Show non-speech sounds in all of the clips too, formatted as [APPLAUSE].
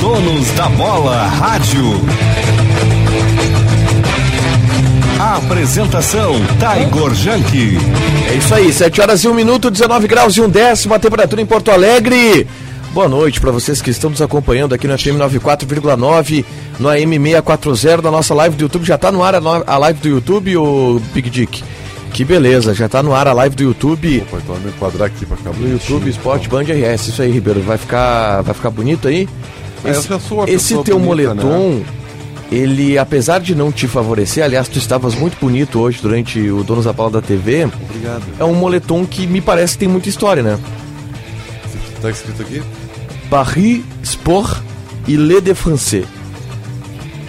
Donos da Bola Rádio. Apresentação Taigor Janke. É isso aí, 7 horas e 1 minuto, 19 graus e um décimo, a temperatura em Porto Alegre. Boa noite para vocês que estão nos acompanhando aqui no FM 94,9, no AM 640 da nossa live do YouTube. Já tá no ar a, live do YouTube, o Big Dick? Que beleza, já tá no ar a live do YouTube. Opa, então me enquadrar aqui pra cá. No YouTube, Sport Band RS. Isso aí, Ribeiro. Vai ficar, vai ficar bonito aí? Esse, essa é esse teu bonita, moletom, ele, apesar de não te favorecer, aliás, tu estavas muito bonito hoje durante o Donos da Bola da TV. Obrigado. É um moletom que me parece que tem muita história, né? Tá escrito aqui? Paris Sport e Le de Français.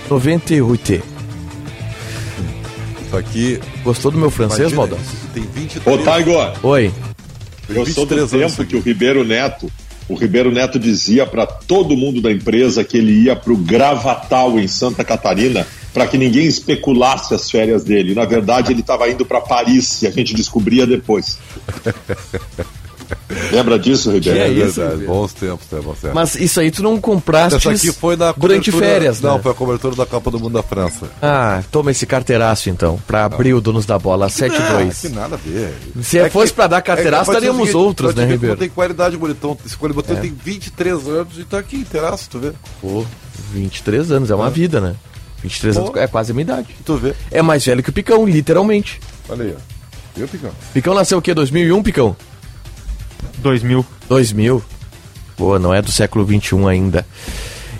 98. Isso aqui. Gostou do meu francês, imagina, Maldão? Tem 23. Ô, Taigor, Oi. eu sou do 23 anos tempo que o Ribeiro Neto, o Ribeiro Neto dizia para todo mundo da empresa que ele ia para o Gravatal em Santa Catarina para que ninguém especulasse as férias dele. Na verdade, ele estava indo para Paris e a gente descobria depois. [LAUGHS] Lembra disso, Ribeiro? É É isso, verdade, Ribeiro? bons tempos, né, você? Mas isso aí tu não compraste Essa aqui foi na durante férias, Não, né? foi a cobertura da Copa do Mundo da França. Ah, toma esse carteiraço então, pra abrir o Donos da Bola, Ah, 7-2. que nada a ver. Se É fosse que- pra dar é carteiraço, daríamos seguinte, outros, né, Ribeiro? Tem qualidade, bonitão. Esse bonitão É. tem 23 anos e tá aqui inteiraço, tu vê? Pô, 23 anos, é uma vida, né? 23 Pô. anos é quase a minha idade. Tu vê. É mais velho que o Picão, literalmente. Olha aí, ó. Viu, Picão? Picão nasceu o quê? 2001, Picão? 2000. 2000. Pô, não é do século 21 ainda.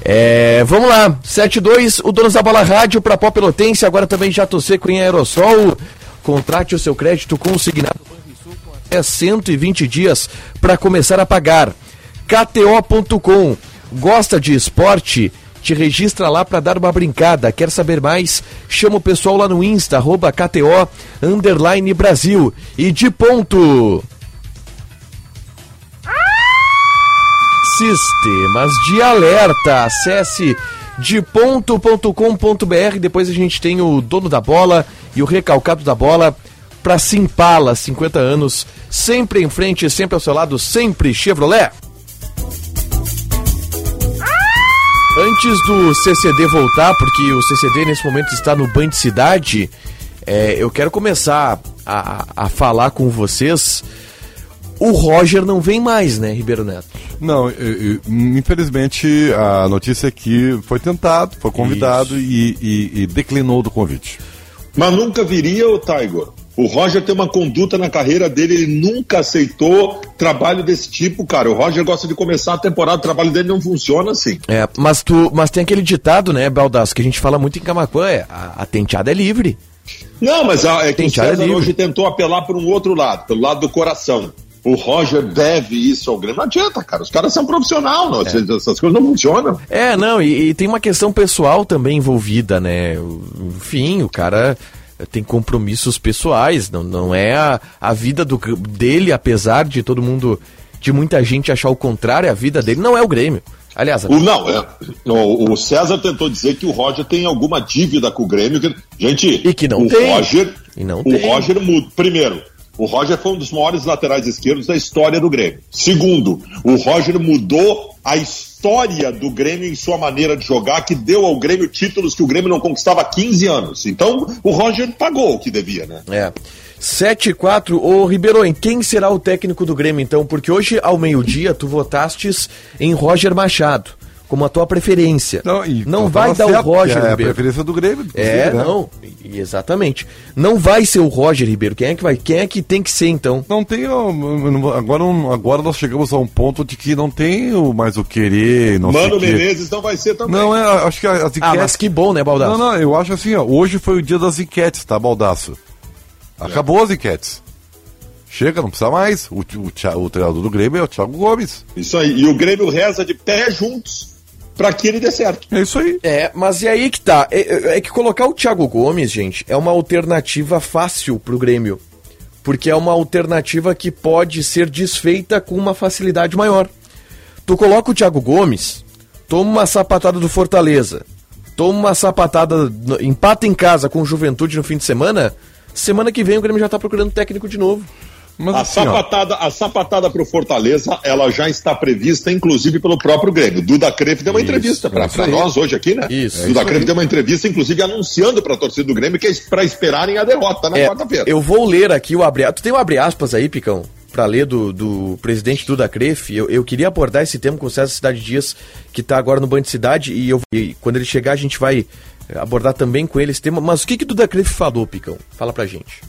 É, vamos lá, 72, o Donos da Bola Rádio para Pó Pelotense, agora também Jato Seco em Aerosol. Contrate o seu crédito consignado com até 120 dias para começar a pagar. KTO.com, gosta de esporte? Te registra lá para dar uma brincada. Quer saber mais? Chama o pessoal lá no Insta, arroba KTO, underline Brasil. E de ponto... Sistemas de alerta. Acesse de. Depois a gente tem o dono da bola e o recalcado da bola para Simpala, 50 anos, sempre em frente, sempre ao seu lado, sempre Chevrolet. Antes do CCD voltar, porque o CCD nesse momento está no Band Cidade, é, eu quero começar a, a falar com vocês. O Roger não vem mais, né, Ribeiro Neto? Não, infelizmente a notícia é que foi tentado, foi convidado e, e- e declinou do convite. Mas nunca viria o Tiger. O Roger tem uma conduta na carreira dele, ele nunca aceitou trabalho desse tipo, cara. O Roger gosta de começar a temporada, o trabalho dele não funciona assim. É, mas tu, mas tem aquele ditado, né, Baldasso, que a gente fala muito em Camacuã, é, a, a tenteada é livre. Não, mas a- é que o cara César livre. hoje tentou apelar para um outro lado, pelo lado do coração. O Roger deve isso ao Grêmio. Não adianta, cara. Os caras são profissionais, não. essas coisas não funcionam. É, não, e, e tem uma questão pessoal também envolvida, né? Enfim, o cara tem compromissos pessoais, não, não é a, a vida do, dele, apesar de todo mundo, de muita gente achar o contrário, a vida dele não é o Grêmio. Aliás, O, não, é, o, o César tentou dizer que o Roger tem alguma dívida com o Grêmio. que- gente, E que não o tem. Roger, E não o tem. Roger muda. Primeiro, o Roger foi um dos maiores laterais esquerdos da história do Grêmio. Segundo, o Roger mudou a história do Grêmio em sua maneira de jogar, que deu ao Grêmio títulos que o Grêmio não conquistava há 15 anos. Então, o Roger pagou o que devia, né? É. 7 e 4. Ô Ribeiro, em quem será o técnico do Grêmio então? Porque hoje, ao meio-dia, tu votastes em Roger Machado, como a tua preferência. Não, e não vai dar certo, o Roger, que É a Ribeiro. preferência do Grêmio. É, né? não, e- exatamente. Não vai ser o Roger Ribeiro. Quem é que vai? Quem é que tem que ser então? Não tem. Agora, agora nós chegamos a um ponto de que não tem o mais o querer. Não Mano o. Menezes não vai ser também. Não, é, acho que as enquetes. Ah, mas que bom, né, Baldasso? Não, não, eu acho assim, ó. Hoje foi o dia das enquetes, tá, Baldaço? Acabou as enquetes. Chega, não precisa mais. O, o, Thi- o treinador do Grêmio é o Thiago Gomes. Isso aí. E o Grêmio reza de pé juntos para que ele dê certo. É isso aí. É, mas e aí que tá? É, é- é que colocar o Thiago Gomes, gente, é uma alternativa fácil pro Grêmio. Porque é uma alternativa que pode ser desfeita com uma facilidade maior. Tu coloca o Thiago Gomes, toma uma sapatada do Fortaleza, toma uma sapatada, empata em casa com o Juventude no fim de semana, semana que vem o Grêmio já tá procurando técnico de novo. Mas a, assim, ó. sapatada, a sapatada pro Fortaleza, ela já está prevista, inclusive, pelo próprio Grêmio. Duda Cref deu uma Isso, entrevista para nós hoje aqui, né? Isso. Duda isso Cref aí. deu uma entrevista, inclusive, anunciando para a torcida do Grêmio que é para esperarem a derrota na É, quarta-feira. eu vou ler aqui o abre Tu tem um abre aspas aí, Picão? Pra ler do, do presidente Duda Cref. Eu, eu queria abordar esse tema com o César Cidade Dias, que tá agora no Band Cidade, e, eu, e quando ele chegar a gente vai abordar também com ele esse tema. Mas o que que Duda Cref falou, Picão? Fala pra gente.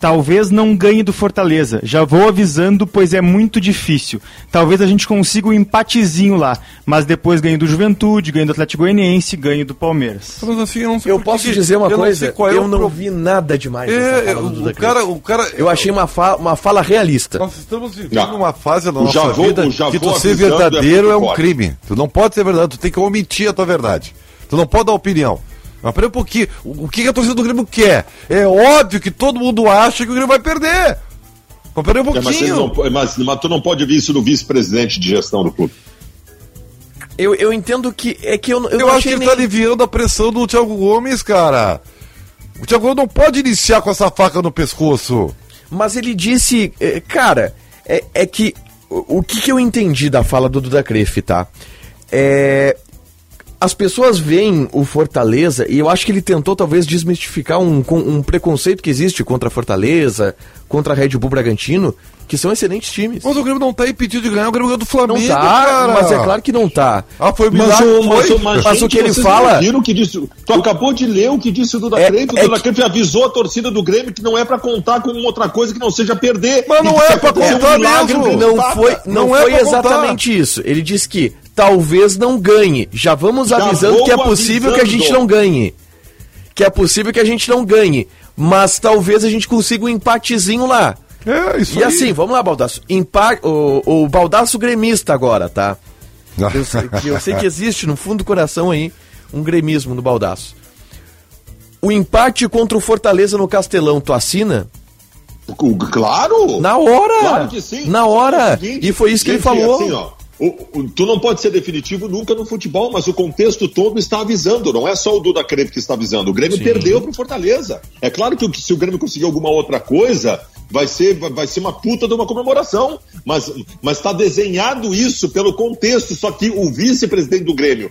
Talvez não ganhe do Fortaleza. Já vou avisando, pois é muito difícil. Talvez a gente consiga um empatezinho lá, mas depois ganhe do Juventude, ganhe do Atlético Goianiense, ganhe do Palmeiras. Mas assim, eu não sei Eu posso que- dizer uma eu não coisa? qual é eu não pro- vi nada demais nessa É, fala do Duda o cara, o cara. Eu achei uma, fa uma fala realista. Nós estamos vivendo Já. uma fase da nossa já vou- vida que tu ser avisando verdadeiro é é, um forte. crime. Tu não pode ser verdadeiro, tu tem que omitir a tua verdade. Tu não pode dar opinião. Mas peraí um pouquinho, o, o que que a torcida do Grêmio quer? É óbvio que todo mundo acha que o Grêmio vai perder. Mas peraí um É, mas, pouquinho. não- mas, mas tu não pode ver isso no vice-presidente de gestão do clube. Eu, eu entendo que. É que eu, eu, Eu, acho que ele nem- tá aliviando a pressão do Thiago Gomes, cara. O Thiago Gomes não pode iniciar com essa faca no pescoço. Mas ele disse, eh, cara, é, é que o, o que, que eu entendi da fala do Duda Cref, tá? É, as pessoas veem o Fortaleza e eu acho que ele tentou talvez desmistificar um, um preconceito que existe contra a Fortaleza, contra a Red Bull Bragantino, que são excelentes times. Mas o Grêmio não tá impedido de ganhar, o Grêmio ganhou do Flamengo, Não tá, cara. mas é claro que não tá. Ah, foi Mas, o, mas, foi? o- mas, Mas o gente, que ele fala- o que disse. Tu acabou de ler o que disse o Duda É-. O é Duda que- avisou a torcida do Grêmio que não é pra contar com outra coisa que não seja perder. Mas não é pra acontecer contar milagre, mesmo. Não foi, não Não é foi contar. exatamente isso. Ele disse que talvez não ganhe. Já vamos Já avisando que é possível que a gente avisando. não ganhe. Que é possível que a gente não ganhe. Mas talvez a gente consiga um empatezinho lá. É, isso E aí. assim, vamos lá, Baldaço. Empa o, o Baldaço gremista agora, tá? Eu sei, que eu sei que existe no fundo do coração aí um gremismo no Baldaço. O empate contra o Fortaleza no Castelão, tu assina? Claro! Na hora! Claro que sim. Na hora! É seguinte, e foi isso que ele gente, falou. assim, ó, o- o- tu não pode ser definitivo nunca no futebol, mas o contexto todo está avisando. Não é só o Duda Creve que está avisando. O Grêmio perdeu pro Fortaleza. É claro que o- se o Grêmio conseguir alguma outra coisa, vai ser, vai, ser uma puta de uma comemoração. Mas está desenhado isso pelo contexto. Só que o vice-presidente do Grêmio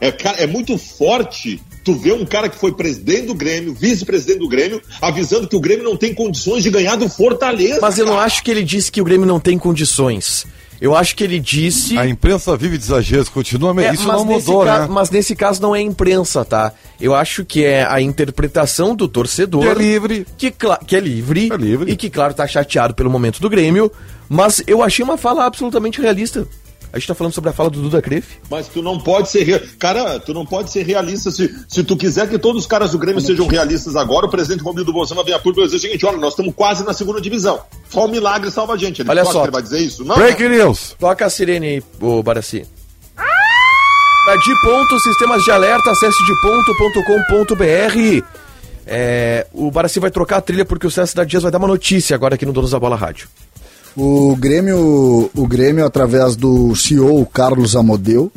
é, é muito forte tu ver um cara que foi presidente do Grêmio, vice-presidente do Grêmio, avisando que o Grêmio não tem condições de ganhar do Fortaleza. Mas eu não cara. acho que ele disse que o Grêmio não tem condições. Eu acho que ele disse. A imprensa vive de exageros, continua, É, isso não mudou, né? Mas nesse caso não é imprensa, tá? Eu acho que é a interpretação do torcedor. Que é livre. Que, que é livre. É livre. E que, claro, tá chateado pelo momento do Grêmio. Mas eu achei uma fala absolutamente realista. A gente tá falando sobre a fala do Duda Cref. Mas tu não pode ser. Rea... Cara, tu não pode ser realista. Se, se tu quiser que todos os caras do Grêmio sejam realistas agora, o presidente Romildo Bolsonaro vai vir a público e vai dizer o seguinte: olha, nós estamos quase na segunda divisão. Só o milagre salva a gente. Ele, Olha só. vai dizer isso? Não. Breaking news. Toca a sirene aí, ô Baraci. Pra de ponto, sistemas de alerta, acesse de ponto.com.br. É, o Baraci vai trocar a trilha porque o César da Dias vai dar uma notícia agora aqui no Donos da Bola Rádio. O Grêmio, o Grêmio através do CEO Carlos Amodeu,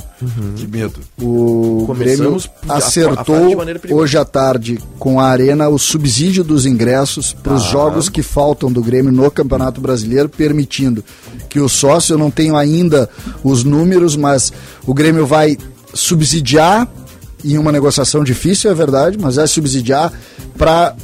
Que medo. o Começamos Grêmio a- a acertou maneira perigosa. hoje à tarde com a Arena o subsídio dos ingressos para os jogos que faltam do Grêmio no Campeonato Brasileiro, permitindo que o sócio, eu não tenho ainda os números, mas o Grêmio vai subsidiar em uma negociação difícil, é verdade, mas é subsidiar para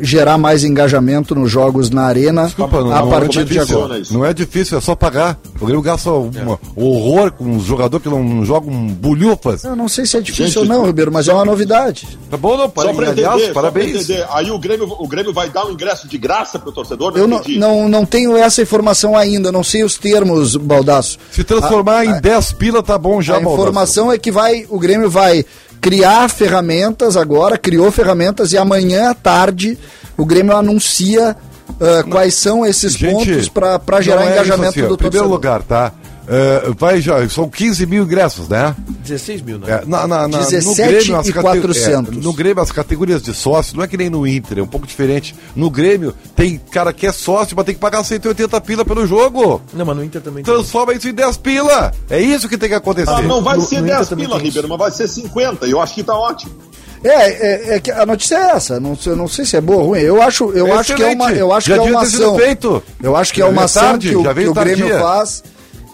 gerar mais engajamento nos jogos na Arena Desculpa, não, a não partir é de agora. isso. Não é difícil, é só pagar. O Grêmio gasta um horror com um jogador que não joga um bulhufas. Eu não sei se é difícil Gente, ou não, Ribeiro, mas é uma novidade. Tá bom, não? Só pra Aliás, entender, pra parabéns. entender. Aí o Grêmio, o Grêmio vai dar um ingresso de graça pro torcedor? Eu não, não, não tenho essa informação ainda, não sei os termos, Baldaço. Se transformar em 10 pila, tá bom já, a Baldasso. informação é que vai, o Grêmio vai criar ferramentas agora, criou ferramentas e amanhã à tarde o Grêmio anuncia ah, quais são esses pontos para gerar é engajamento assim, do Em primeiro torcedor. lugar, tá? É, vai já, são 15 mil ingressos, né? 16 mil, né? É, na, na, na, 17 as e cate- 400. é, no Grêmio, as categorias de sócio, não é que nem no Inter, é um pouco diferente. No Grêmio, tem cara que é sócio, mas tem que pagar 180 pila pelo jogo. Não, mas no Inter também tem. Transforma isso em 10 pila. É isso que tem que acontecer. Ah, não vai No- ser no Inter 10 também pila, tem. Ribeiro, mas vai ser 50. Eu acho que tá ótimo. É, é, é que a notícia é essa. Não, sei- eu não sei se é boa ou ruim. Eu acho, eu acho que é uma, eu acho já que é devia uma ter sido ação. feito. Eu acho que é Já uma ação tarde, que o, que o Grêmio faz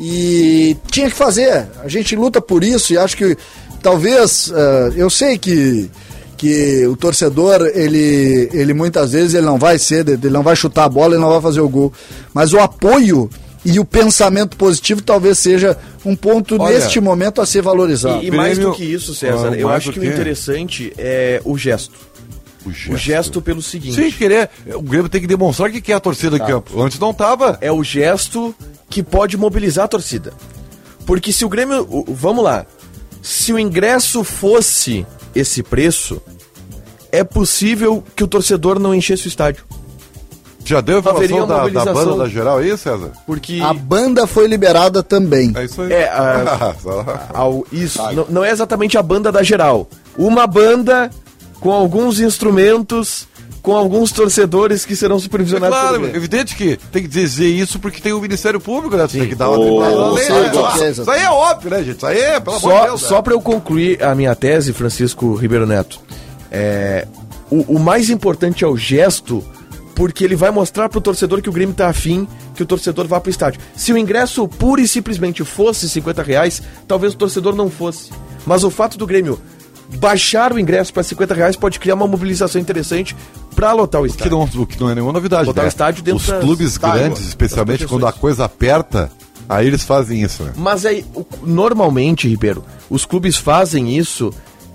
e tinha que fazer. A gente luta por isso e acho que talvez eh, eu sei que que o torcedor ele ele muitas vezes ele não vai ser ele não vai chutar a bola ele não vai fazer o gol mas o apoio e o pensamento positivo talvez seja um ponto Olha, neste momento a ser valorizado E, e mais do que isso, César, Ah, eu acho que o que? interessante é o gesto. O gesto. O gesto pelo seguinte. Sem querer, o Grêmio tem que demonstrar que quer a torcida em campo. Antes não tava. é o gesto que pode mobilizar a torcida. Porque se o Grêmio. Vamos lá. Se o ingresso fosse esse preço, é possível que o torcedor não enchesse o estádio. Já deu a informação da, da banda da geral aí, César? Porque. a banda foi liberada também É isso aí. É, [LAUGHS] a- Só- ao- isso. Não, não é exatamente a banda da geral. Uma banda com alguns instrumentos, com alguns torcedores que serão É supervisionados claro, pelo Grêmio. evidente que tem que dizer isso porque tem o Ministério Público, né? Tem que dar uma Ô, driblada na eu lei, sei né? o que é, Isso aí é óbvio, né, gente? Isso aí é, pelo amor de Só, Deus. só né? para eu concluir a minha tese, Francisco Ribeiro Neto, é, o, o mais importante é o gesto, porque ele vai mostrar pro torcedor que o Grêmio tá afim, que o torcedor vá pro estádio. Se o ingresso pura e simplesmente fosse 50 reais, talvez o torcedor não fosse. Mas o fato do Grêmio baixar o ingresso para 50 reais pode criar uma mobilização interessante para lotar o Que estádio. não, o que não é nenhuma novidade, Botar né? o estádio dentro Os das- clubes tá, grandes, especialmente quando a coisa aperta, aí eles fazem isso, né? Mas aí, normalmente, Ribeiro, os clubes fazem isso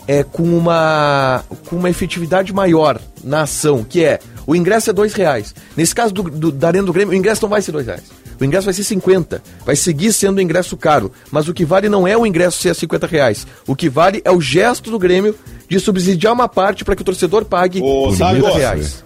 é com uma com uma efetividade maior na ação, que é o ingresso é dois reais. Nesse caso do, do, da Arena do Grêmio, o ingresso não vai ser dois reais. O ingresso vai ser 50. Vai seguir sendo um ingresso caro. Mas o que vale não é o ingresso ser 50 reais. O que vale é o gesto do Grêmio de subsidiar uma parte para que o torcedor pague Ô, 50 Sagos, reais.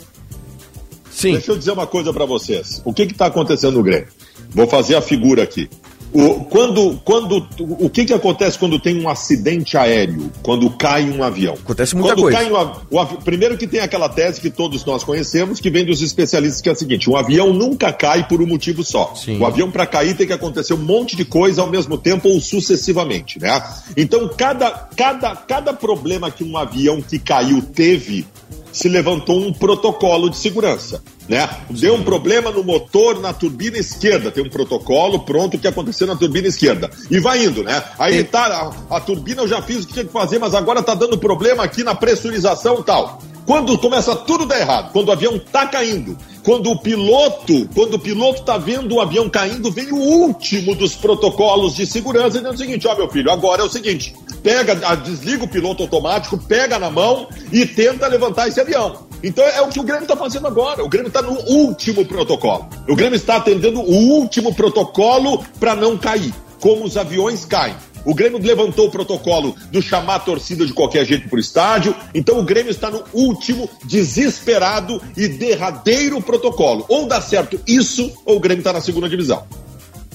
Sim. Deixa eu dizer uma coisa pra vocês. O que está acontecendo no Grêmio? Vou fazer a figura aqui. O, quando, quando, o que, que acontece quando tem um acidente aéreo? Quando cai um avião? Acontece muita quando coisa. Cai um, o primeiro que tem aquela tese que todos nós conhecemos, que vem dos especialistas, que é a seguinte: um avião nunca cai por um motivo só. Sim. O avião, para cair, tem que acontecer um monte de coisa ao mesmo tempo ou sucessivamente. Né? Então, cada, cada, cada problema que um avião que caiu teve, se levantou um protocolo de segurança. Né? Deu um problema no motor na turbina esquerda, tem um protocolo pronto que aconteceu na turbina esquerda. E vai indo, né? Aí tá, a, a turbina eu já fiz o que tinha que fazer, mas agora tá dando problema aqui na pressurização e tal. Quando começa tudo dar errado, quando o avião tá caindo, quando o piloto, quando o piloto tá vendo o avião caindo, vem o último dos protocolos de segurança dizendo o seguinte, ó meu filho, agora é o seguinte, pega, desliga o piloto automático, pega na mão e tenta levantar esse avião. Então é o que o Grêmio está fazendo agora. O Grêmio está no último protocolo. O Grêmio está atendendo o último protocolo para não cair, como os aviões caem. O Grêmio levantou o protocolo do chamar a torcida de qualquer jeito para o estádio. Então o Grêmio está no último, desesperado e derradeiro protocolo. Ou dá certo isso, ou o Grêmio está na segunda divisão.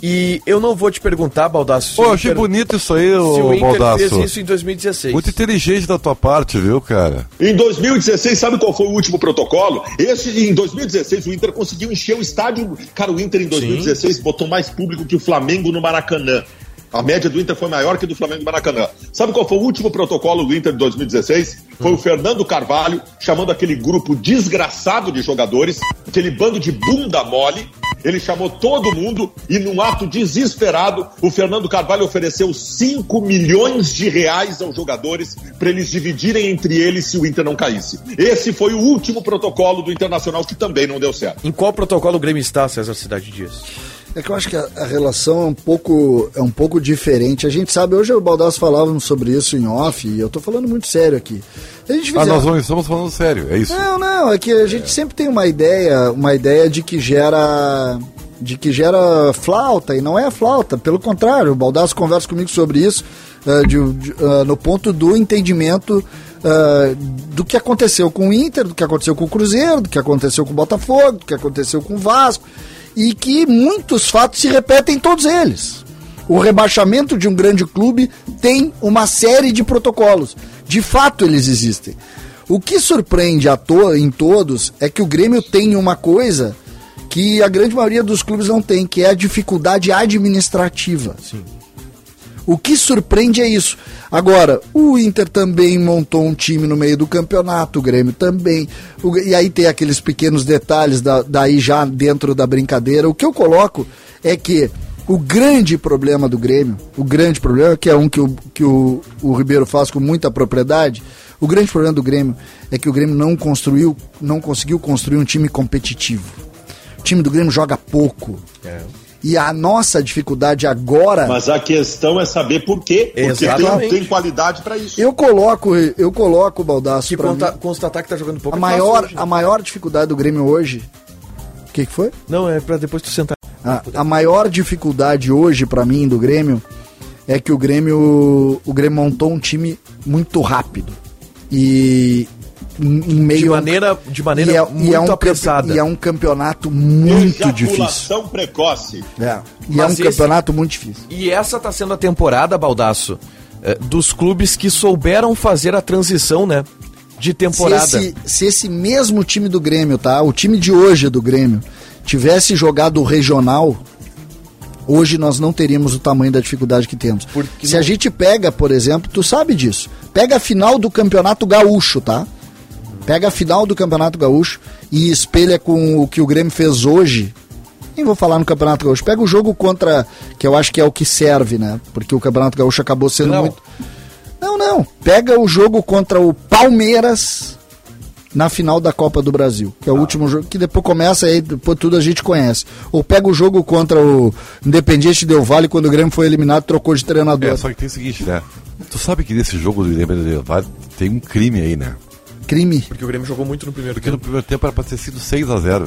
E eu não vou te perguntar, Baldasso. se Pô, o achei Inter- bonito isso aí, Se o ô Inter Baldaço. fez isso em 2016. Muito inteligente da tua parte, viu, cara? Em 2016, sabe qual foi o último protocolo? Esse, em 2016, o Inter conseguiu encher o estádio. Cara, o Inter em 2016 botou mais público que o Flamengo no Maracanã. A média do Inter foi maior que do Flamengo no Maracanã. Sabe qual foi o último protocolo do Inter de 2016? Foi o Fernando Carvalho chamando aquele grupo desgraçado de jogadores, aquele bando de bunda mole. Ele chamou todo mundo e, num ato desesperado, o Fernando Carvalho ofereceu 5 milhões de reais aos jogadores para eles dividirem entre eles se o Inter não caísse. Esse foi o último protocolo do Internacional que também não deu certo. Em qual protocolo o Grêmio está, César Cidade Dias? É que eu acho que a, a relação é um pouco é um pouco diferente. A gente sabe, hoje o Baldasso falávamos sobre isso em off, e eu tô falando muito sério aqui. A gente Ah, fizer- nós vamos, estamos falando sério, é isso. Não, não, é que a gente sempre tem uma ideia, uma ideia de que gera de que gera flauta e não é flauta, pelo contrário, o Baldasso conversa comigo sobre isso eh, de- ah, no ponto do entendimento ah, do que aconteceu com o Inter, do que aconteceu com o Cruzeiro, do que aconteceu com o Botafogo, do que aconteceu com o Vasco e que muitos fatos se repetem em todos eles. O rebaixamento de um grande clube tem uma série de protocolos. De fato, eles existem. O que surpreende a to em todos é que o Grêmio tem uma coisa que a grande maioria dos clubes não tem, que é a dificuldade administrativa. Sim. O que surpreende é isso. Agora, o Inter também montou um time no meio do campeonato, o Grêmio também. O- e aí tem aqueles pequenos detalhes da- daí já dentro da brincadeira. O que eu coloco é que o grande problema do Grêmio, o grande problema, que é um que o, que o, o Ribeiro faz com muita propriedade, o grande problema do Grêmio é que o Grêmio não construiu, não conseguiu construir um time competitivo. O time do Grêmio joga pouco. E a nossa dificuldade agora. Mas a questão é saber por quê. Porque tem, tem qualidade para isso. Eu coloco, eu coloco o Baldaço Que conta, mim, constatar que tá jogando pouco a é maior, hoje, a né? maior dificuldade do Grêmio hoje. O que, que foi? Não, é pra depois tu sentar. A, a maior dificuldade hoje pra mim do Grêmio é que o Grêmio o Grêmio montou um time muito rápido e em meio De um- maneira, de maneira e é, muito e é um apressada. e é um campeonato muito difícil. Ejaculação precoce. É, e Mas é um esse- campeonato muito difícil. E essa tá sendo a temporada, Baldaço, eh, dos clubes que souberam fazer a transição, né? De temporada. Se esse, se esse mesmo time do Grêmio, tá? O time de hoje do Grêmio tivesse jogado o regional, hoje nós não teríamos o tamanho da dificuldade que temos. Porque se não- a gente pega, por exemplo, tu sabe disso. Pega a final do Campeonato Gaúcho, tá? Pega a final do Campeonato Gaúcho e espelha com o que o Grêmio fez hoje. Nem vou falar no Campeonato Gaúcho. Pega o jogo contra, que eu acho que é o que serve, né? Porque o Campeonato Gaúcho acabou sendo Não. muito não, não. Pega o jogo contra o Palmeiras na final da Copa do Brasil, que é o último jogo, que depois começa aí, depois tudo a gente conhece. Ou pega o jogo contra o Independiente Del Vale, quando o Grêmio foi eliminado, trocou de treinador. É, só que tem o seguinte, né? Tu sabe que nesse jogo do Independente Del Valle tem um crime aí, né? Crime. Porque o Grêmio jogou muito no primeiro Porque no tempo. primeiro tempo era pra ter sido 6x0.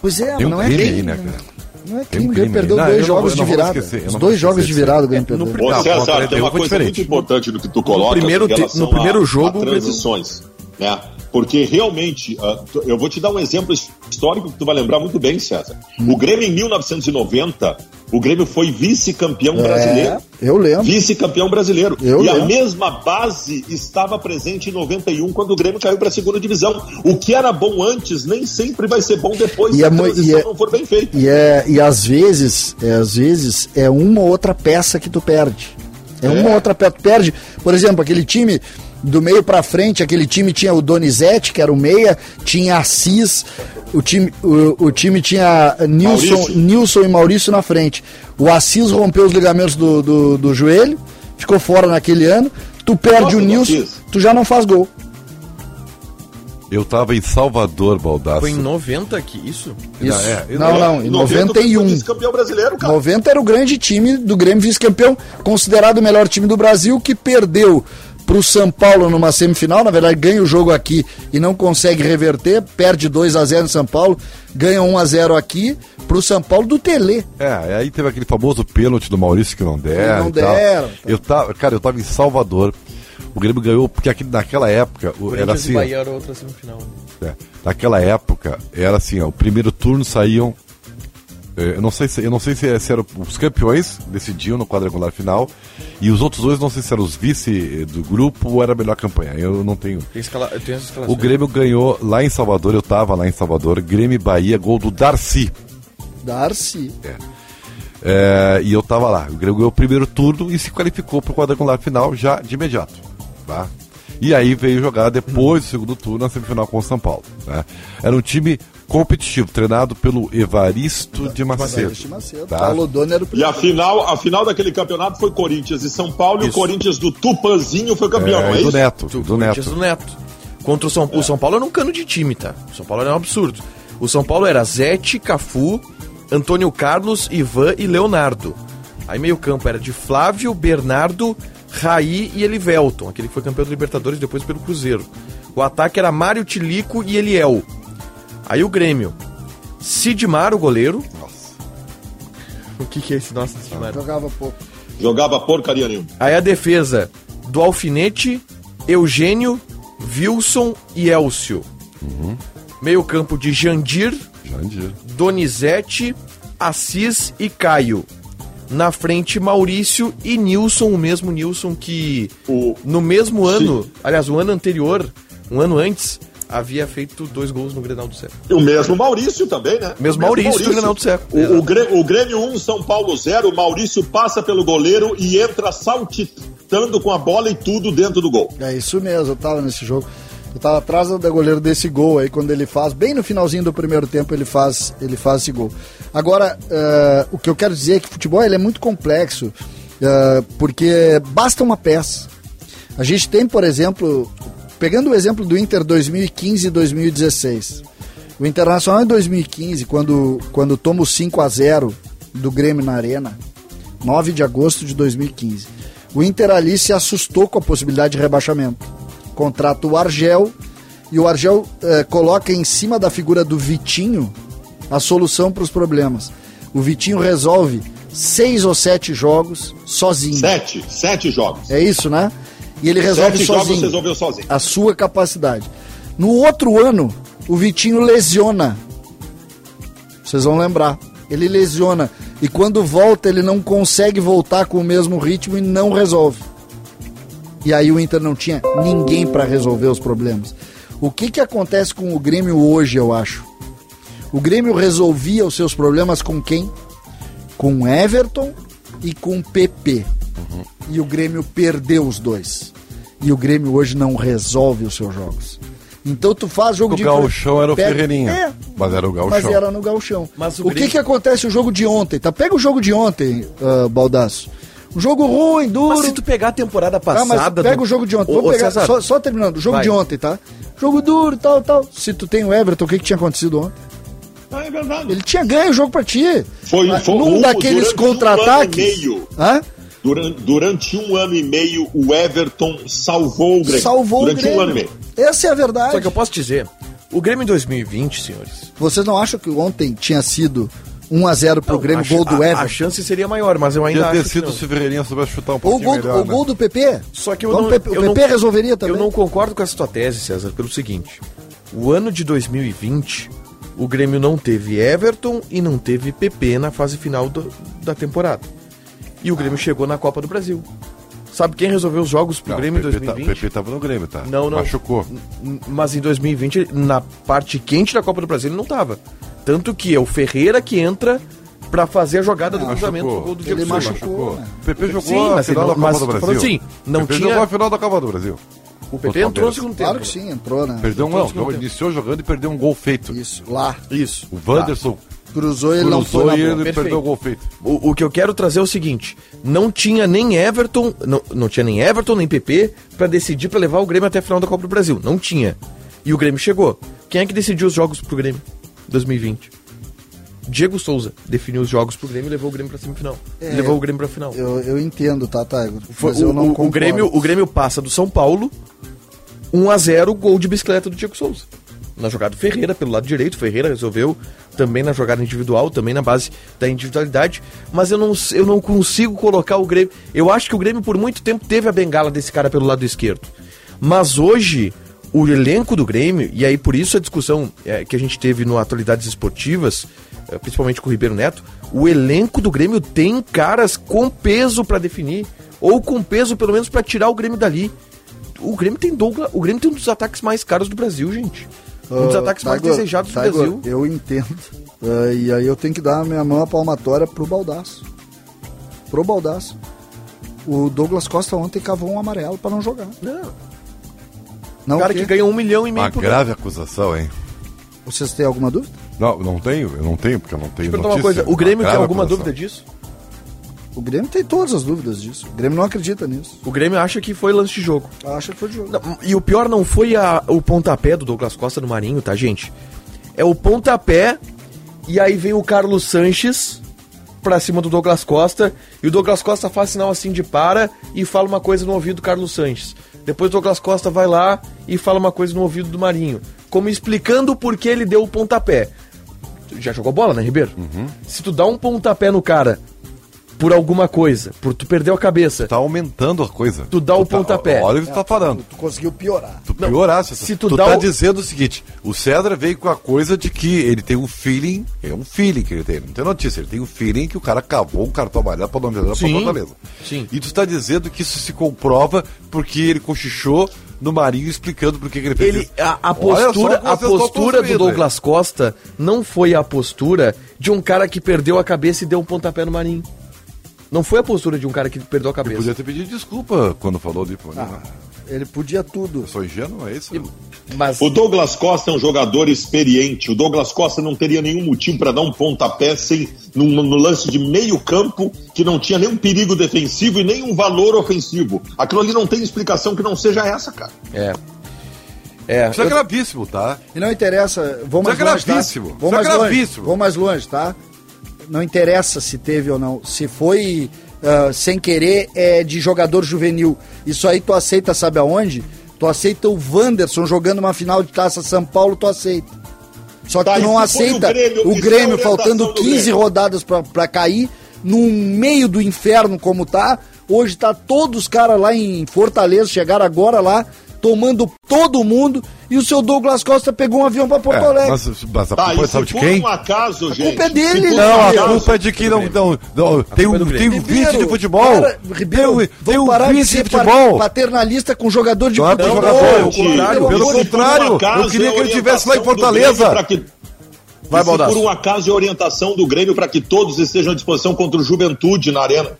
Pois é, Tem um não é crime crime. aí, né, cara? Não é Tem um crime. O Grêmio perdeu aí. Não, dois eu não jogos vou- eu de não vou virada. esquecer, eu Os dois vou jogos de esquecer. virada o Grêmio É, no perdeu. Ô, César, contra tem LDU uma foi coisa diferente. muito importante no que tu coloca primeiro te- relação no primeiro a- jogo, a transições, né? Porque realmente, ah, eu vou te dar um exemplo histórico que tu vai lembrar muito bem, César. Hum. O Grêmio em 1990, o Grêmio foi vice-campeão brasileiro. É, eu lembro. Vice-campeão brasileiro. Eu e a lembro. mesma base estava presente em 91, quando o Grêmio caiu para a segunda divisão. O que era bom antes nem sempre vai ser bom depois E se é a transição e é- não for bem feita. E, é, e às vezes, é, às vezes, é uma ou outra peça que tu perde. É, uma ou outra peça. Tu perde, por exemplo, aquele time do meio pra frente, aquele time tinha o Donizete, que era o meia, tinha Assis, o time, o, o time tinha Nilson, Maurício. Nilson e Maurício na frente. O Assis rompeu os ligamentos do, do, do joelho, ficou fora naquele ano. Tu perde Nossa, o Nilson, tu já não faz gol. Eu tava em Salvador, Baldaço. Foi em 90 que isso? Isso. é, não, não, em 90 foi 91. Vice-campeão brasileiro, cara. 90 era o grande time do Grêmio vice-campeão, considerado o melhor time do Brasil, que perdeu para o São Paulo numa semifinal. Na verdade, ganha o jogo aqui e não consegue reverter, perde 2 a 0 em São Paulo, ganha 1 a 0 aqui para o São Paulo do Tele. É, aí teve aquele famoso pênalti do Maurício que não deram. Não deram. Eu tava, cara, eu tava em Salvador. O Grêmio ganhou, porque aqui, naquela época o- era assim. e Bahia era outra semifinal. é, naquela época era assim, ó, o primeiro turno saíam. É, Eu não sei se, eu não sei se, se eram os campeões decidiam no quadrangular final e os outros dois não sei se eram os vice do grupo ou era a melhor campanha. Eu não tenho. Tem, escala... tem essa escalação. O Grêmio ganhou lá em Salvador, eu tava lá em Salvador, Grêmio e Bahia, gol do Darcy. Darcy. É, e eu tava lá. O Grêmio ganhou o primeiro turno e se qualificou para o quadrangular final já de imediato. Tá? E aí veio jogar depois do segundo turno na semifinal com o São Paulo. né? Era um time competitivo, treinado pelo Evaristo de Macedo. Evaristo Macedo. tá? Paulo Doni era o E a final, a final daquele campeonato foi Corinthians e São Paulo, e o Isso. Corinthians do Tupanzinho foi campeão, É, é e do isso? Neto. Do, Do Neto. do Neto. Contra o São O São Paulo era um cano de time, tá? O São Paulo era um absurdo. O São Paulo era Zete, Cafu, Antônio Carlos, Ivan e Leonardo. Aí meio campo era de Flávio, Bernardo, Raí e Elivelton, aquele que foi campeão da Libertadores depois pelo Cruzeiro. O ataque era Mário Tilico e Eliel. Aí o Grêmio. Sidmar, o goleiro. O que, que é esse nosso Sidmar? Jogava pouco. Jogava porcaria nenhuma. Aí a defesa do Alfinete, Eugênio, Wilson e Elcio. Meio campo de Jandir, Jandir. Donizete, Assis e Caio. Na frente, Maurício e Nilson, o mesmo Nilson que O- no mesmo ano, aliás, o ano anterior, um ano antes, havia feito dois gols no Grenal do Seco. E o mesmo Maurício também, né? Mesmo O Maurício do Grenal do Seco. O, o, Grêmio, o Grêmio 1, São Paulo 0, o Maurício passa pelo goleiro e entra saltitando com a bola e tudo dentro do gol. É isso mesmo, eu tava nesse jogo. Eu tava atrás do goleiro desse gol aí, quando ele faz, bem no finalzinho do primeiro tempo, ele faz, ele faz esse gol. Agora, eh, o que eu quero dizer é que o futebol ele é muito complexo, eh, porque basta uma peça. A gente tem, por exemplo, pegando o exemplo do Inter 2015 e 2016. O Internacional em 2015, quando, quando toma o 5 a 0 do Grêmio na Arena, 9 de agosto de 2015. O Inter ali se assustou com a possibilidade de rebaixamento. Contrata o Argel e o Argel eh, coloca em cima da figura do Vitinho a solução para os problemas. O Vitinho resolve seis ou sete jogos sozinho. Sete, sete jogos. É isso, né? E ele resolve Sete sozinho. resolveu sozinho. A sua capacidade. No outro ano, o Vitinho lesiona. Vocês vão lembrar. Ele lesiona. E quando volta, ele não consegue voltar com o mesmo ritmo e não resolve. E aí o Inter não tinha ninguém para resolver os problemas. O que, que acontece com o Grêmio hoje, eu acho? O Grêmio resolvia os seus problemas com quem? Com Everton e com PP. E o Grêmio perdeu os dois. E o Grêmio hoje não resolve os seus jogos. Então tu faz jogo O de gauchão era o Pega- Ferreirinha. É, Mas era o gauchão. mas era no gauchão. Mas o o que Grêmio- que acontece o jogo de ontem? Tá? Pega o jogo de ontem, uh, Baldaço. Um jogo ruim, duro. Mas se tu pegar a temporada mas passada. pega do- o jogo de ontem. Ô, Vamos ô, pegar, César, só, só terminando, o jogo Vai. de ontem, tá? Jogo duro e tal, tal. Se tu tem o Everton, o que, que tinha acontecido ontem? Ah, é verdade. Ele tinha ganho o jogo pra ti. Foi, Mas foi num um- daqueles durante um ano contra-ataques. e meio. Hã? Durante, durante um ano e meio, o Everton salvou o Grêmio. Salvou durante o Grêmio. um ano e meio. Essa é a verdade. Só que eu posso dizer, o Grêmio em 2020, senhores. Vocês não acham que ontem tinha sido 1x0 pro Grêmio, a, gol do a- Everton? A chance seria maior, mas eu ainda ter acho que sido não. se o soubesse chutar um Ou o gol, melhor, o né? gol do PP? Só que eu Então não, o PP, eu o não- PP resolveria também. Eu não concordo com essa tua tese, César, pelo seguinte: o ano de 2020, o Grêmio não teve Everton e não teve PP na fase final do- da temporada. E o Grêmio chegou na Copa do Brasil. Sabe quem resolveu os jogos pro Não, Grêmio em o PP tá- 2020? O PP tava no Grêmio, tá? Não, não. Machucou. Mas em 2020, na parte quente da Copa do Brasil, ele não tava. Tanto que é o Ferreira que entra pra fazer a jogada do cruzamento machucou. do gol do Ele Diego Souza. machucou. né? O PP jogou Sim, a mas final ele da não- Copa mas do Brasil. falando assim, não o PP tinha- jogou a final da Copa do Brasil. O PP entrou no segundo tempo. Claro que sim, entrou, né? Perdeu um não, não, iniciou jogando e perdeu um gol feito. Isso, lá. Isso. O Wanderson Cruzou e ele não foi cruzou na e ele Perfeito. perdeu o gol feito. O, o que eu quero trazer é o seguinte: não tinha nem Everton, não, não tinha nem Everton, nem PP pra decidir pra levar o Grêmio até a final da Copa do Brasil. Não tinha. E o Grêmio chegou. Quem é que decidiu os jogos pro Grêmio? 2020. Diego Souza definiu os jogos pro Grêmio e levou o Grêmio pra semifinal. É, levou o Grêmio pra final. Eu, eu entendo, tá, Tiger? Foi- Mas eu o, não o-. Grêmio, o Grêmio passa do São Paulo 1 a 0 gol de bicicleta do Diego Souza. Na jogada do Ferreira, pelo lado direito, Ferreira resolveu também na jogada individual, também na base da individualidade, mas eu não, eu não consigo colocar o Grêmio. Eu acho que o Grêmio por muito tempo teve a bengala desse cara pelo lado esquerdo. Mas hoje, o elenco do Grêmio, e aí por isso a discussão é, que a gente teve no Atualidades Esportivas, é, principalmente com o Ribeiro Neto, o elenco do Grêmio tem caras com peso pra definir, ou com peso pelo menos pra tirar o Grêmio dali. O Grêmio tem Douglas, o Grêmio tem um dos ataques mais caros do Brasil, gente. Um dos Ah, ataques mais Tiger, desejados do Tiger, Brasil. Eu entendo. Ah, e aí eu tenho que dar a minha mão à palmatória pro Baldaço. Pro Baldaço. O Douglas Costa ontem cavou um amarelo pra não jogar. Não, Não o cara que ganha um milhão e meio Uma por grave acusação, hein? Vocês têm alguma dúvida? Não, não tenho, eu não tenho, porque eu não tenho Deixa eu perguntar notícia. uma coisa, o Grêmio tem alguma acusação. dúvida disso? O Grêmio tem todas as dúvidas disso. O Grêmio não acredita nisso. O Grêmio acha que foi lance de jogo. Acha que foi de jogo. Não, e o pior não foi a- o pontapé do Douglas Costa no Marinho, tá, gente? É o pontapé e aí vem o Carlos Sanches pra cima do Douglas Costa e o Douglas Costa faz sinal assim de para e fala uma coisa no ouvido do Carlos Sanches. Depois o Douglas Costa vai lá e fala uma coisa no ouvido do Marinho, como explicando por que ele deu o pontapé. Já jogou bola, né, Ribeiro? Se tu dá um pontapé no cara por alguma coisa, por tu perdeu a cabeça, Tá aumentando a coisa. Tu dá o tá- pontapé. Olha o que tu tá falando. Tu conseguiu piorar. Tu Não, piorasse. se tu tu dá tá o- dizendo o seguinte: o Cedra veio com a coisa de que ele tem um feeling, é um feeling que ele tem, não tem notícia, ele tem um feeling que o cara cavou um cartão amarelo pra não pra Sim, Fortaleza. sim. E tu está dizendo que isso se comprova porque ele cochichou no Marinho explicando por que que ele fez Ele, isso. a, a postura, a postura do Douglas Costa não foi a postura de um cara que perdeu a cabeça e deu um pontapé no Marinho. Não foi a postura de um cara que perdeu a Ele cabeça. podia ter pedido desculpa quando falou de Ah, ele podia tudo. Eu sou ingênuo, é isso? Mas O Douglas Costa é um jogador experiente. O Douglas Costa não teria nenhum motivo para dar um pontapé sem num, no lance de meio campo que não tinha nenhum perigo defensivo e nenhum valor ofensivo. Aquilo ali não tem explicação que não seja essa, cara. é. É, Isso é eu- gravíssimo, tá? E não interessa, vou mais Isso é longe, tá? gravíssimo, Vou isso é mais longe, gravíssimo. vou mais longe, tá? Não interessa se teve ou não. Se foi ah, sem querer, é de jogador juvenil. Isso aí tu aceita, sabe aonde? Tu aceita o Wanderson jogando uma final de Taça São Paulo, tu aceita. Só que Tá, tu não aceita o Grêmio, o Grêmio, faltando do 15 Grêmio? rodadas pra cair, no meio do inferno como tá. Hoje tá todos os caras lá em Fortaleza, chegaram agora lá, tomando todo mundo, e o seu Douglas Costa pegou um avião pra Porto É, Alegre. mas, mas a Tá, culpa e sabe de por quem? um acaso, gente. culpa é dele, um não, Não, a culpa é de que não, não, não tem, é um, Grêmio. tem um vice de futebol. Cara, Ribeiro, tem um, tem um parar de vice de futebol. paternalista com jogador de Não é futebol. jogador, contrário, pelo contrário, um eu queria é que ele estivesse lá em Fortaleza. Vai, se por um acaso é orientação do Grêmio para que todos estejam à disposição contra o Juventude na arena.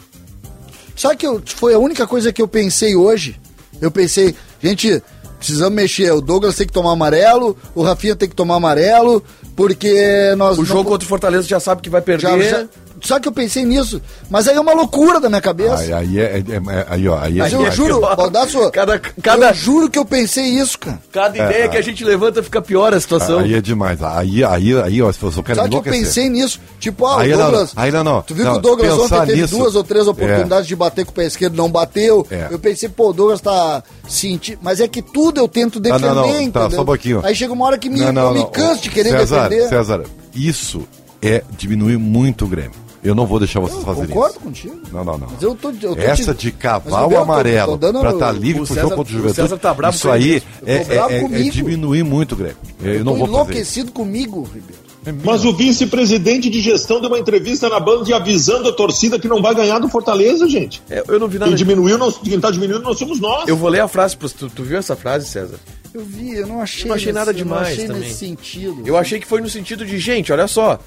Sabe que eu- foi a única coisa que eu pensei hoje? Eu pensei, gente, precisamos mexer. O Douglas tem que tomar amarelo, o Rafinha tem que tomar amarelo, porque nós. o não jogo po- contra o Fortaleza já sabe que vai perder. já, já, Só que eu pensei nisso. Mas aí é uma loucura da minha cabeça. Aí, aí, é, é- é- aí, ó, aí, Mas é- eu juro, [LAUGHS] Baldasso, Cada- cada- eu juro que eu pensei isso, cara. Cada ideia que a gente levanta fica pior a situação. Aí é demais. Aí, aí, aí, ó, se eu quero Sabe que eu pensei nisso? Tipo, ah, Aí o não, Douglas. aí não, não. Tu viu Não, que o Douglas ontem teve nisso. duas ou três É. oportunidades de bater com o pé esquerdo, não bateu. É. Eu pensei, pô, o Douglas tá sentindo. Mas é que tudo eu tento Ah, defender, não, não, tá, entendeu? só um pouquinho. Aí chega uma hora que me, Não, não, eu me não. canso de querer César, defender. César, isso é diminuir muito o Grêmio. Eu não vou deixar vocês Eu fazerem concordo isso. contigo. Não, não, não. Mas eu tô, eu tô Essa te- de Mas, cavar Gabriel, o eu amarelo pra estar livre o pro César- jogo contra o o Juventude, César tá bravo isso aí é, Eu tô bravo é- é- é comigo. diminuir muito o Grêmio. Eu, Eu não tô vou fazer enlouquecido comigo, Ribeiro. Mas o vice-presidente de gestão deu uma entrevista na Band avisando a torcida que não vai ganhar do Fortaleza, gente. É, eu não vi nada. Quem diminuiu, nós, quem tá diminuindo, nós somos nós. Eu vou ler a frase. pra- Tu, tu viu essa frase, César? Eu vi, eu não achei. Eu não achei nada nesse- eu não demais achei também. nesse sentido. Eu achei que foi no sentido de, gente, olha só.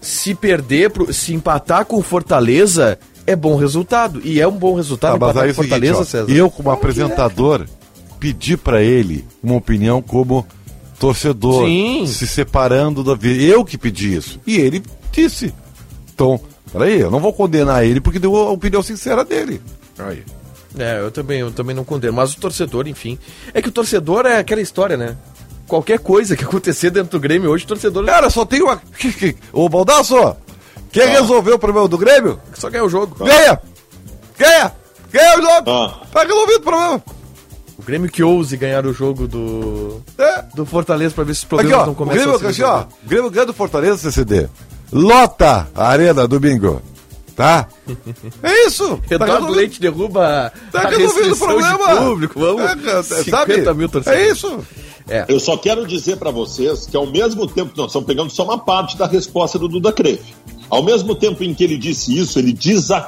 Se perder, pro- se empatar com Fortaleza, é bom resultado. E é um bom resultado Tá, empatar é com Fortaleza, seguinte, ó, César. eu como apresentador pedi pra ele uma opinião como torcedor, Sim. se separando da vida. Eu que pedi isso. E ele disse. Então, peraí, eu não vou condenar ele porque deu a opinião sincera dele. Aí. É, eu também, eu também não condeno. Mas o torcedor, enfim. É que o torcedor é aquela história, né? Qualquer coisa que acontecer dentro do Grêmio hoje, o torcedor Cara, só tem uma. Ô, Baldasso, quer resolver o problema do Grêmio? só ganha o jogo. Ganha! Ganha! Ganha o jogo! Ah. Tá resolvido o problema! O Grêmio que ouse ganhar o jogo do, É. do Fortaleza pra ver se os Aqui, problemas ó, não o começam Grêmio, a assim, ó. Grêmio ganha do Fortaleza CCD. Lota a arena domingo. Tá? É isso. [LAUGHS] Tá Eduardo resolvido. Leite derruba Tá a resolvido o de problema. público. Vamos, É, é, 50 sabe? mil torcedores. É isso. É. Eu só quero dizer para vocês que ao mesmo tempo nós estamos pegando só uma parte da resposta do Duda Creve. Ao mesmo tempo em que ele disse isso, ele a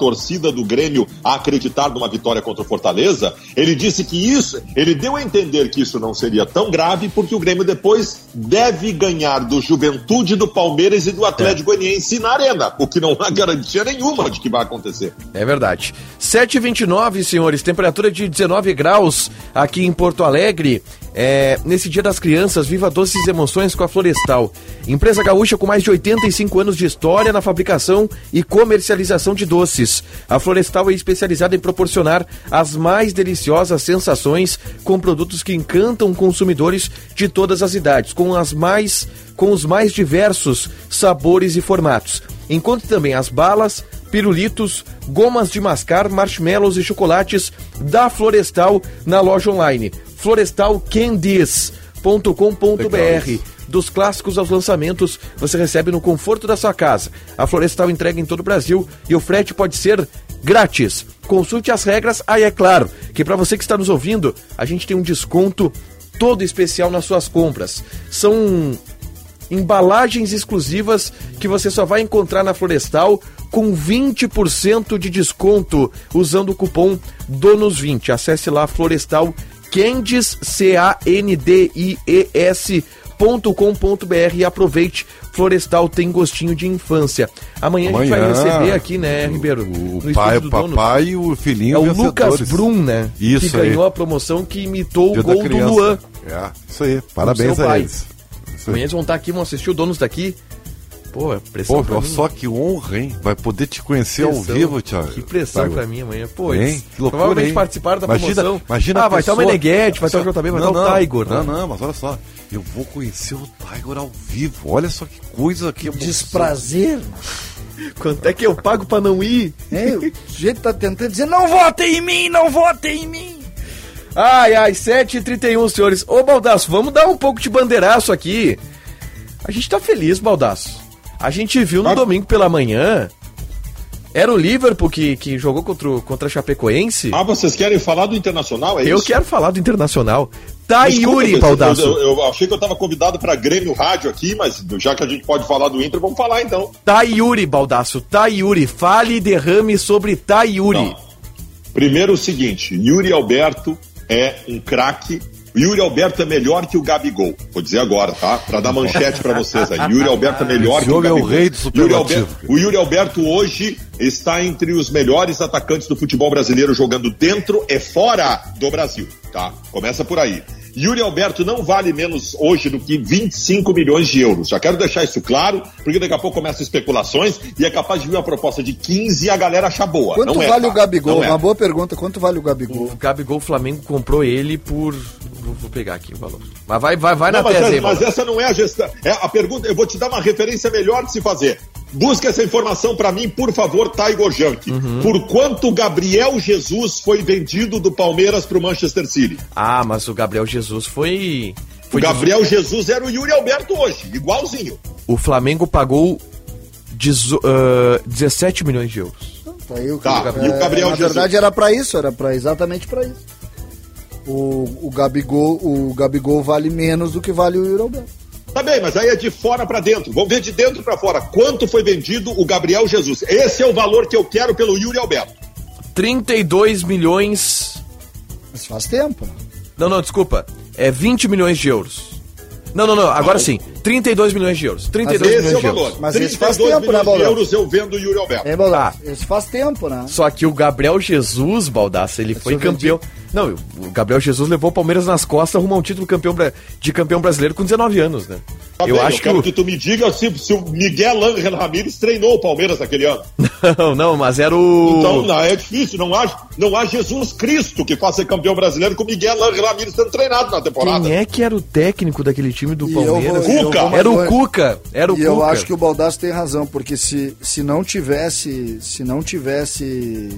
torcida do Grêmio a acreditar numa vitória contra o Fortaleza. Ele disse que isso, ele deu a entender que isso não seria tão grave, porque o Grêmio depois deve ganhar do Juventude, do Palmeiras e do Atlético Goianiense na Arena, o que não há garantia nenhuma de que vai acontecer. É verdade. 7h29, senhores, temperatura de 19 graus aqui em Porto Alegre. É, nesse Dia das Crianças, viva doces emoções com a Florestal. Empresa gaúcha com mais de 85 anos de história na fabricação e comercialização de doces. A Florestal é especializada em proporcionar as mais deliciosas sensações com produtos que encantam consumidores de todas as idades, com as mais com os mais diversos sabores e formatos. Encontre também as balas, pirulitos, gomas de mascar, marshmallows e chocolates da Florestal na loja online florestalcandies.com.br. Dos clássicos aos lançamentos, você recebe no conforto da sua casa. A Florestal entrega em todo o Brasil e o frete pode ser grátis. Consulte as regras. Aí é claro que para você que está nos ouvindo, a gente tem um desconto todo especial nas suas compras. São embalagens exclusivas que você só vai encontrar na Florestal com 20% de desconto usando o cupom DONOS20. Acesse lá Florestal Candies, C-A-N-D-I-E-S .com.br e aproveite. Florestal tem gostinho de infância. Amanhã, a gente vai Amanhã, receber aqui, né, Ribeiro? O pai, o papai e o filhinho É o vencedores. Lucas Brum, né? Isso Que aí. ganhou a promoção que imitou Dia o gol do. Luan. É, isso aí. Parabéns a pai. eles. Amanhã eles vão estar aqui, vão assistir o Donos daqui. Pô, é pressão Pô, pra olha mim. só que honra, hein? Vai poder te conhecer ao Pressão. vivo, Thiago. Que pressão Vai, pra mim amanhã. Pô, Hein? eles Que loucura, provavelmente hein? participaram da Imagina- promoção. imagina ah, vai estar o Meneghete, vai estar o JB, vai estar o Tiger. Não, não, mas olha só. Eu vou conhecer o Tiger ao vivo. Olha só que coisa que emoção. Desprazer. [LAUGHS] Quanto é que eu pago pra não ir? É, o sujeito tá tentando dizer, não votem em mim, não votem em mim. Ai, ai, 7h31, senhores. Ô, Baldaço, vamos dar um pouco de bandeiraço aqui. A gente tá feliz, Baldaço. A gente viu no domingo pela manhã. Era o Liverpool que, que jogou contra, o- contra a Chapecoense. Ah, vocês querem falar do Internacional? É eu isso? quero falar do Internacional. Tá Desculpa, Yuri, mas Baldaço. Eu, eu- eu achei que eu tava convidado pra Grêmio Rádio aqui, mas já que a gente pode falar do Inter, vamos falar então. Tá Yuri, Baldaço. Tá Yuri. Fale e derrame sobre Tá Yuri. Não. Primeiro o seguinte, Yuri Alberto é um craque. O Yuri Alberto é melhor que o Gabigol. Vou dizer agora, tá? Pra dar manchete pra vocês aí. Yuri Alberto é melhor Esse que o homem é o Gabigol. rei do Yuri Alberto, o Yuri Alberto hoje está entre os melhores atacantes do futebol brasileiro jogando dentro e fora do Brasil, tá? Começa por aí. Yuri Alberto não vale menos hoje do que 25 milhões de euros. Já quero deixar isso claro, porque daqui a pouco começam especulações e é capaz de vir uma proposta de 15 e a galera achar boa. Quanto Não é, vale tá? o Gabigol? Não é. Uma boa pergunta, quanto vale o Gabigol? O Gabigol o Flamengo comprou ele por. Vou, pegar aqui o valor. Mas vai, vai, vai Não, na mas, tese é- aí, mas essa não é a gestão. É a pergunta. Eu vou te dar uma referência melhor de se fazer. Busca essa informação pra mim, por favor, Tiger Junk. Uhum. Por quanto Gabriel Jesus foi vendido do Palmeiras pro Manchester City? Ah, mas o Gabriel Jesus foi. O foi Gabriel Jesus era o Yuri Alberto hoje, igualzinho. O Flamengo pagou dezo- ah, 17 milhões de euros. Tá aí o Tá, cara- e o Gabriel Na Jesus? verdade era pra isso, era para exatamente pra isso. O, o Gabigol, o Gabigol vale menos do que vale o Yuri Alberto. Tá bem, mas aí é de fora pra dentro. Vamos ver de dentro pra fora. Quanto foi vendido o Gabriel Jesus? Esse é o valor que eu quero pelo Yuri Alberto. 32 milhões. Mas faz tempo. né? Não, não, desculpa. É 20 milhões de euros. Não, não, não. Agora sim. 32 milhões de euros. 32 Esse é milhões o de valor. euros. Mas esse faz 32 tempo, né, milhões de Baldão? euros eu vendo o Yuri Alberto. É, Baldassi, Ah. Isso faz tempo, né? Só que o Gabriel Jesus, Baldasso, ele foi sou campeão. Não, o Gabriel Jesus levou o Palmeiras nas costas rumo a um título campeão bra- de campeão brasileiro com 19 anos, né? Tá eu bem, acho eu que, quero o... que tu me diga se, se o Miguel Ángel Ramírez treinou o Palmeiras naquele ano. [LAUGHS] Não, não, mas era o. Então, não, é difícil. Não há, não há Jesus Cristo que faça campeão brasileiro com o Miguel Ángel Ramírez sendo treinado na temporada. Quem é que era o técnico daquele time do E eu Palmeiras? vou- Cuca. vou Era o. Cuca. Era o e Cuca. eu acho que o Baldassi tem razão, porque se, se não tivesse. Se não tivesse.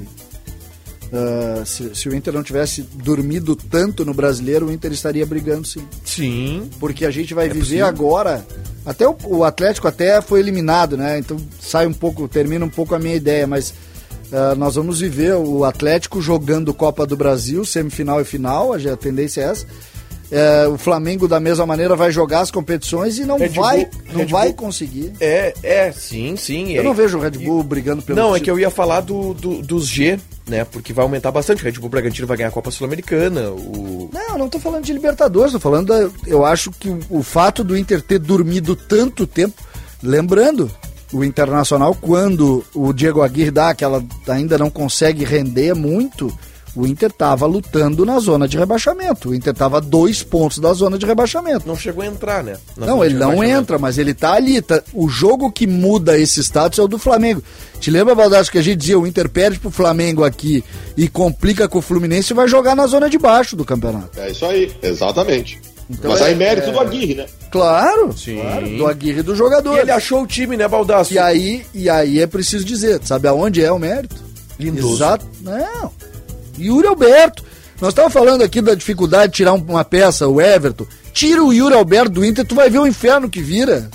Ah, se, se o Inter não tivesse dormido tanto no brasileiro, o Inter estaria brigando sim. Sim. Porque a gente vai viver possível. agora. Até o, o Atlético até foi eliminado, né? Então sai um pouco, termina um pouco a minha ideia, mas ah, nós vamos viver o Atlético jogando Copa do Brasil, semifinal e final, a tendência é essa. É, o Flamengo da mesma maneira vai jogar as competições e não Red vai, Bull- não Red vai Bull- conseguir. É, é, sim, sim. Eu é. não vejo o Red Bull brigando pelo Não, é título. que eu ia falar do, do- dos G, né? Porque vai aumentar bastante. O Red Bull Bragantino vai ganhar a Copa Sul-Americana. O... Não, eu não tô falando de Libertadores, tô falando da, eu acho que o, o fato do Inter ter dormido tanto tempo, lembrando, o Internacional quando o Diego Aguirre dá aquela ainda não consegue render muito, o Inter tava lutando na zona de rebaixamento. O Inter tava a dois pontos da zona de rebaixamento. Não chegou a entrar, né? Na Não, ele não entra, mas ele tá ali. tá- O jogo que muda esse status é o do Flamengo. Te lembra, Baldassi, que a gente dizia o Inter perde pro Flamengo aqui e complica com o Fluminense e vai jogar na zona de baixo do campeonato. É isso aí, exatamente. Então Mas é- aí mérito é- do Aguirre, né? Claro, Sim. claro, do Aguirre e do jogador. E ele achou o time, né, Baldaço? E aí, e aí é preciso dizer, sabe aonde é o mérito? Lindoso. Exato. Não. Yuri Alberto. Nós estávamos falando aqui da dificuldade de tirar um- uma peça, o Everton. Tira o Yuri Alberto do Inter, tu vai ver o inferno que vira.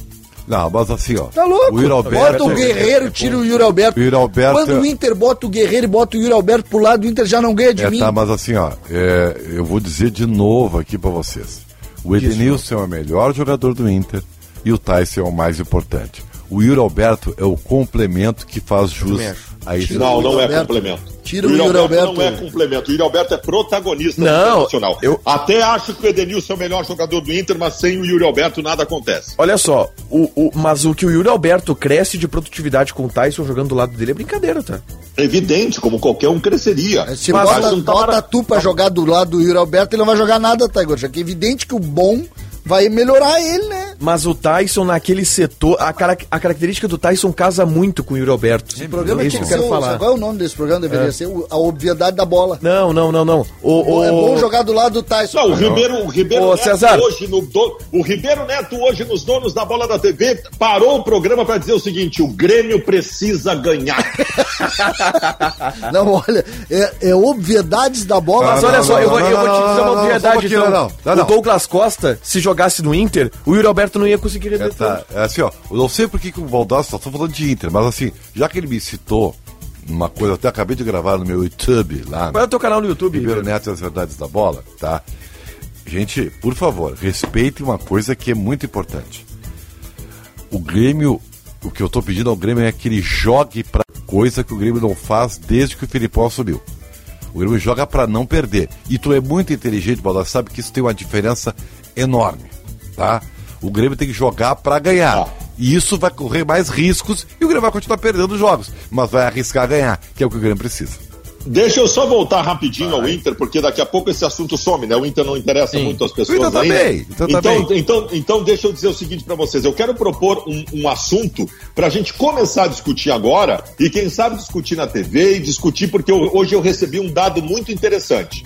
Não, mas assim, ó. Tá louco? O Yuri Alberto. bota o Guerreiro, tira o Yuri Alberto. O Yuri Alberto Quando é- o Inter bota o Guerreiro e bota o Yuri Alberto pro lado, o Inter já não ganha de É, mim. tá, mas assim, ó, é, eu vou dizer de novo aqui pra vocês. O Edenilson é o melhor jogador do Inter. e o Tyson é o mais importante. O Yuri Alberto é o complemento que faz jus também acho. a esse Não, não é Alberto. complemento. Tira o Yuri Não Alberto. é complemento. O Yuri Alberto é protagonista Não, eu- Até acho que o Edenilson é o melhor jogador do Inter, mas sem o Yuri Alberto nada acontece. Olha só, o, o- mas o que o Yuri Alberto cresce de produtividade com o Tyson jogando do lado dele é brincadeira, tá? É evidente, como qualquer um cresceria. Se Mas bota, não tá bota mara- tu pra jogar do lado do Yuri Alberto, ele não vai jogar nada, tá, Igor? Já que é evidente que o bom vai melhorar ele, né? Mas o Tyson naquele setor, a, cara- a característica do Tyson casa muito com o Yuri Alberto. O programa é que que eu ser. quero o- falar. Qual é o nome desse programa? Deveria ser o- a obviedade da bola. Não, não, não, não. O, É o- bom jogar do lado do Tyson. Não, o Ribeiro, o Ribeiro Ô, Neto César. hoje no do- o Ribeiro Neto hoje nos donos da bola da TV parou o programa para dizer o seguinte: o Grêmio precisa ganhar. [LAUGHS] Não, olha, é, é obviedades da bola. Mas Não, olha não, só, não, eu vou, não, eu vou te dizer não, uma obviedade. então. não, não, não. O Douglas Costa, se jogasse no Inter, o Yuri Alberto não ia conseguir É, render tá, é assim, ó. Eu não sei por que o Baldassi, só tô falando de Inter, mas assim, já que ele me citou uma coisa, eu até acabei de gravar no meu YouTube lá, Qual é o teu canal no YouTube? Ribeiro Ribeiro? Neto e as Verdades da Bola, tá? Gente, por favor, respeitem uma coisa que é muito importante. O Grêmio, o que eu tô pedindo ao Grêmio é que ele jogue pra coisa que o Grêmio não faz desde que o Filipão assumiu. O Grêmio joga pra não perder. E tu é muito inteligente, Baldassi, sabe que isso tem uma diferença enorme, tá? O Grêmio tem que jogar pra ganhar. Ah. E isso vai correr mais riscos e o Grêmio vai continuar perdendo jogos, mas vai arriscar ganhar, que é o que o Grêmio precisa. Deixa eu só voltar rapidinho ao Inter, porque daqui a pouco esse assunto some, né? O Inter não interessa muito às pessoas Inter tá ainda. bem, tá então, bem. então, então, deixa eu dizer o seguinte para vocês. Eu quero propor um, um assunto para a gente começar a discutir agora e quem sabe discutir na TV e discutir porque eu- hoje eu recebi um dado muito interessante.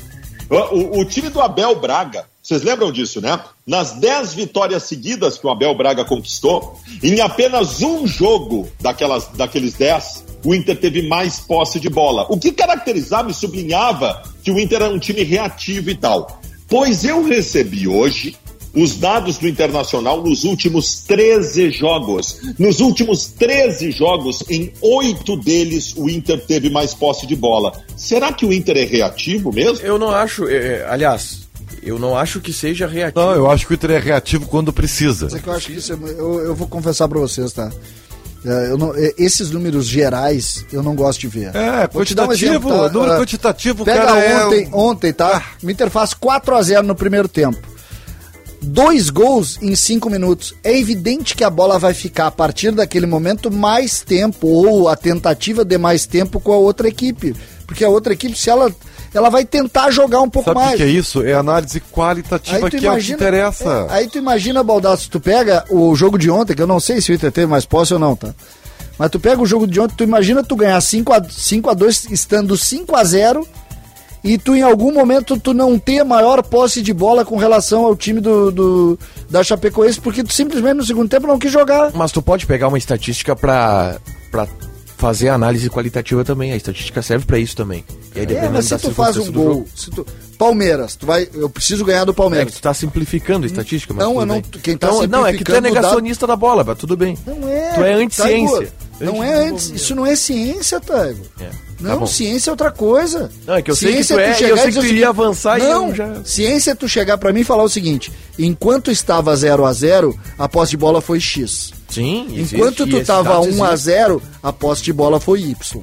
O, o- o time do Abel Braga, vocês lembram disso, né? Nas 10 vitórias seguidas que o Abel Braga conquistou, em apenas um jogo daquelas, daqueles 10, o Inter teve mais posse de bola. O que caracterizava e sublinhava que o Inter era um time reativo e tal. Pois eu recebi hoje os dados do Internacional nos últimos 13 jogos. Nos últimos 13 jogos, em oito deles, o Inter teve mais posse de bola. Será que o Inter é reativo mesmo? Eu não acho, é, é, aliás, eu não acho que seja reativo. Não, eu acho que o Inter é reativo quando precisa. Mas é que eu acho que isso é, eu, eu vou confessar pra vocês, tá? É, eu não- é, esses números gerais eu não gosto de ver. É, Vou dar um quantitativo, exemplo, tá? número Ah, quantitativo, Pega cara, é ontem, um- ontem, tá? O Inter faz 4 a 0 no primeiro tempo. Dois gols em cinco minutos. É evidente que a bola vai ficar a partir daquele momento mais tempo, ou a tentativa de mais tempo com a outra equipe. Porque a outra equipe, se ela. Ela vai tentar jogar um pouco Sabe o mais. que é isso? É análise qualitativa que é o que interessa. é, aí tu imagina, Baldasso, tu pega o jogo de ontem, que eu não sei se o Inter teve mais posse ou não, tá? Mas tu pega o jogo de ontem, tu imagina tu ganhar 5 a, 5 a 2 estando 5 a 0 e tu em algum momento tu não ter maior posse de bola com relação ao time do, do da Chapecoense, porque tu simplesmente no segundo tempo não quis jogar. Mas tu pode pegar uma estatística pra, pra fazer análise qualitativa também. A estatística serve pra isso também. E aí, É, dependendo mas se tu faz um gol, tu, Palmeiras, tu vai, eu preciso ganhar do É Palmeiras. que tu tá simplificando a estatística, mas Não, tudo eu não- bem. quem tá Então, Não, é que tu é negacionista da bola, mas tudo bem. Não é. Tu é anti-ciência. Não é anti, isso não é ciência, Taigo. É, tá Não, bom. ciência é outra coisa. Não, é que eu sei que Ciência tu é, e chegar eu sei que tu iria avançar e não, eu já- ciência é tu chegar pra mim e falar o seguinte: enquanto estava 0 a 0 a posse de bola foi X. Sim, existe, enquanto e tu esses tava dados 1 a existem. 0 a posse de bola foi Y.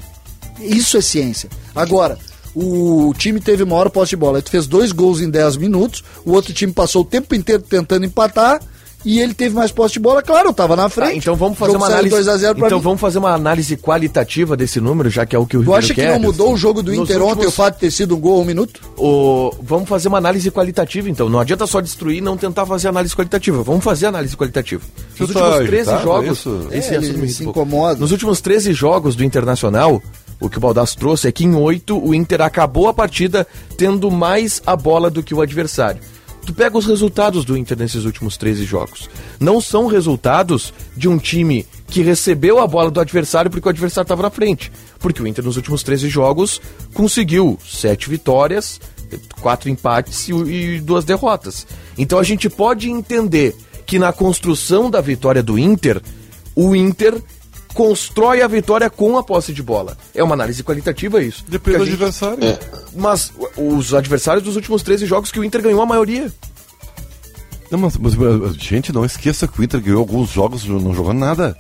Isso é ciência. Agora, o time teve maior posse de bola. Ele fez dois gols em 10 minutos, o outro time passou o tempo inteiro tentando empatar. E ele teve mais posse de bola, claro, eu tava na frente. Tá, então vamos fazer uma análise. 2 a 0 pra então mim. vamos fazer uma análise qualitativa desse número, já que é o que o Tu Ribeiro acha que quer. não mudou o jogo do Nos Inter ontem últimos- o fato de ter sido um gol a um minuto? O- Vamos fazer uma análise qualitativa, então. Não adianta só destruir e não tentar fazer análise qualitativa. Vamos fazer análise qualitativa. Nos Você tá últimos 13 irritado, jogos. isso? Esse É, me se incomoda. Nos últimos 13 jogos do Internacional, o que o Baldasso trouxe é que em 8 o Inter acabou a partida tendo mais a bola do que o adversário. Tu pega os resultados do Inter nesses últimos 13 jogos. Não são resultados de um time que recebeu a bola do adversário porque o adversário estava na frente. Porque o Inter nos últimos 13 jogos conseguiu sete vitórias, quatro empates e, e duas derrotas. Então a gente pode entender que na construção da vitória do Inter, o Inter constrói a vitória com a posse de bola. É uma análise qualitativa isso. Depende do gente- adversário. É. Mas os adversários dos últimos 13 jogos que o Inter ganhou a maioria. Não, mas, mas, mas, gente, não esqueça que o Inter ganhou alguns jogos não jogando nada.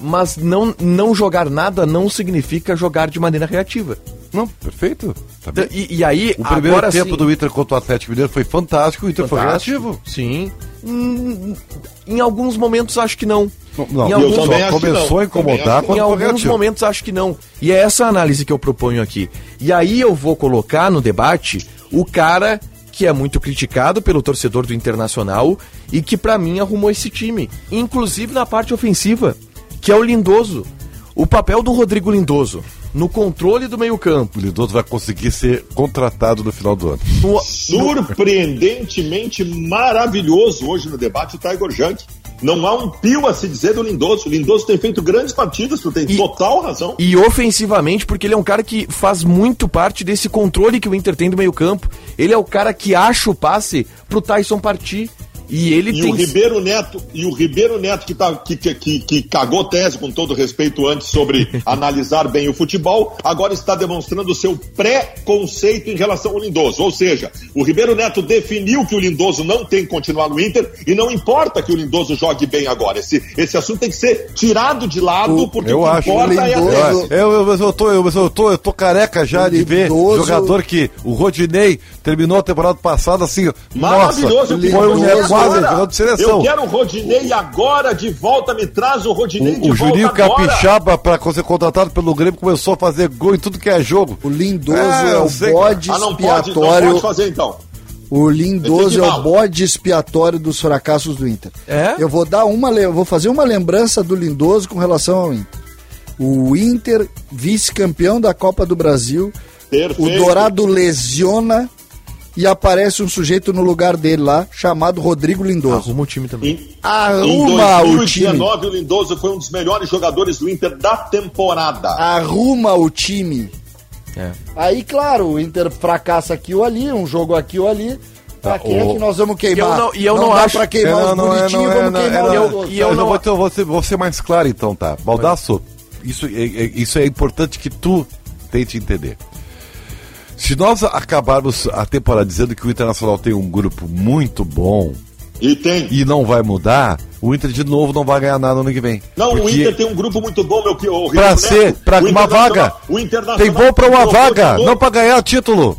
Mas não, não jogar nada não significa jogar de maneira reativa. Não, perfeito. Tá. E, e aí, o primeiro agora tempo sim, do Inter contra o Atlético Mineiro foi fantástico, o Inter fantástico, foi reativo. Sim. Hum, Em alguns momentos acho que não. Não, Em eu alguns- só começou não. a incomodar Em alguns reativo. momentos acho que não. E é essa análise que eu proponho aqui. E aí eu vou colocar no debate o cara que é muito criticado pelo torcedor do Internacional e que pra mim arrumou esse time, inclusive na parte ofensiva, que é o Lindoso. O papel do Rodrigo Lindoso no controle do meio-campo. O Lindoso vai conseguir ser contratado no final do ano. no- Surpreendentemente maravilhoso hoje no debate o Tiger Junk. Não há um pio a se dizer do Lindoso. O Lindoso tem feito grandes partidas, tu tem E- total razão. E ofensivamente, porque ele é um cara que faz muito parte desse controle que o Inter tem do meio-campo. Ele é o cara que acha o passe pro Tyson partir. E ele E tem. o Ribeiro Neto, e o Ribeiro Neto que, tá, que, que, que, que cagou tese com todo respeito antes sobre [LAUGHS] analisar bem o futebol, agora está demonstrando o seu pré-conceito em relação ao Lindoso. Ou seja, o Ribeiro Neto definiu que o Lindoso não tem que continuar no Inter e não importa que o Lindoso jogue bem agora. Esse, esse assunto tem que ser tirado de lado, O- porque eu o que acho. importa é a O Eu, Lindoso- eu, eu, tô, eu, eu, tô, eu tô careca já O de ver Lindoso- jogador que o Rodinei terminou a temporada passada assim, Maravilhoso, nossa, foi um Lindoso jogador de Eu seleção. quero o Rodinei agora de volta, me traz o Rodinei de O, o volta Juninho agora. Capixaba, para ser contratado pelo Grêmio, começou a fazer gol em tudo que é jogo. O Lindoso É, é, eu o sei. bode Ah, não pode, não expiatório. pode fazer então. O Lindoso é o bode expiatório dos fracassos do Inter. É? Eu vou dar uma, eu vou fazer uma lembrança do Lindoso com relação ao Inter. O Inter, vice-campeão da Copa do Brasil, Perfeito. o Dourado lesiona e aparece um sujeito no lugar dele lá, chamado Rodrigo Lindoso. Arruma o time também. Em, Arruma em o time. 2019, o Lindoso foi um dos melhores jogadores do Inter da temporada. Arruma o time. É. Aí, claro, o Inter fracassa aqui ou ali, um jogo aqui ou ali. Pra quem é o- que nós vamos queimar? E eu não- e eu não dá acho- pra queimar os bonitinhos, vamos queimar não, o eu, Lindoso. e eu não- vou, ter- vou ser, vou ser mais claro então, tá? Baldaço, isso é, é- isso é importante que tu tente entender. Se nós acabarmos a temporada dizendo que o Internacional tem um grupo muito bom E tem. e não vai mudar, o Inter de novo não vai ganhar nada no ano que vem. Não, o Inter tem um grupo muito bom, meu que Ribeiro ser, o uma vaga. O Internacional Tem bom pra uma vaga, não pra ganhar título.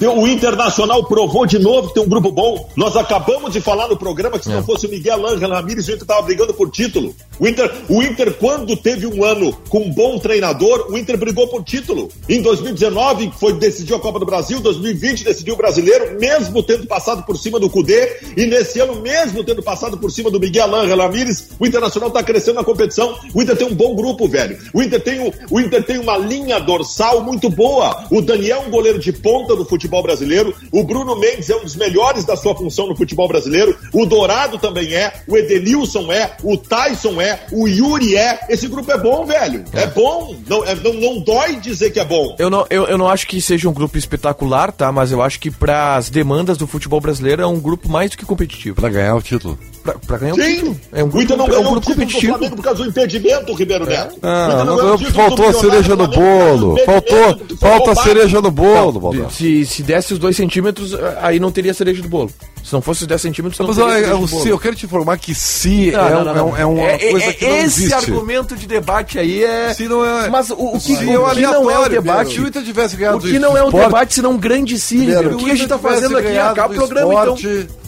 O Internacional provou de novo que tem um grupo bom. Nós acabamos de falar no programa que se não fosse o Miguel Ángel Ramírez, o Inter estava brigando por título. O Inter, o Inter, quando teve um ano com um bom treinador, o Inter brigou por título. Em 2019, foi decidiu a Copa do Brasil, 2020 decidiu o brasileiro, mesmo tendo passado por cima do Cudê, e nesse ano, mesmo tendo passado por cima do Miguel Ángel Ramírez, o Internacional está crescendo na competição. O Inter tem um bom grupo, velho. O Inter tem, um, o Inter tem uma linha dorsal muito boa. O Daniel é um goleiro de ponta do futebol brasileiro. O Bruno Mendes é um dos melhores da sua função no futebol brasileiro. O Dourado também é. O Edenilson é. O Tyson é. O Yuri é. Esse grupo é bom, velho. É, bom. Não, é- não, não dói dizer que é bom. Eu não, eu, eu não acho que seja um grupo espetacular, tá? Mas eu acho que para as demandas do futebol brasileiro é um grupo mais do que competitivo. Pra ganhar o título. Pra, pra ganhar o título. É um o grupo, não é um o grupo competitivo. Flamengo por causa do impedimento, Ribeiro Neto. O Inter Ah, não o do faltou a cereja no bolo. Faltou, falta a cereja no bolo, Baldasso. Se, se desse os dois centímetros, aí não teria cereja do bolo. Se não fosse os 10 centímetros, não Mas teria olha, cereja eu, do bolo. se, eu quero te informar que se Não, é, não, um- não, é não. um- é uma É- coisa é- que não esse existe. argumento de debate aí é. Se não é, Mas o, o que, se o é que não é um aleatório, debate. Se o Inter tivesse ganhado O que não é um debate, senão um grande. Ribeiro, O que a gente tá fazendo aqui? Acaba o programa, então.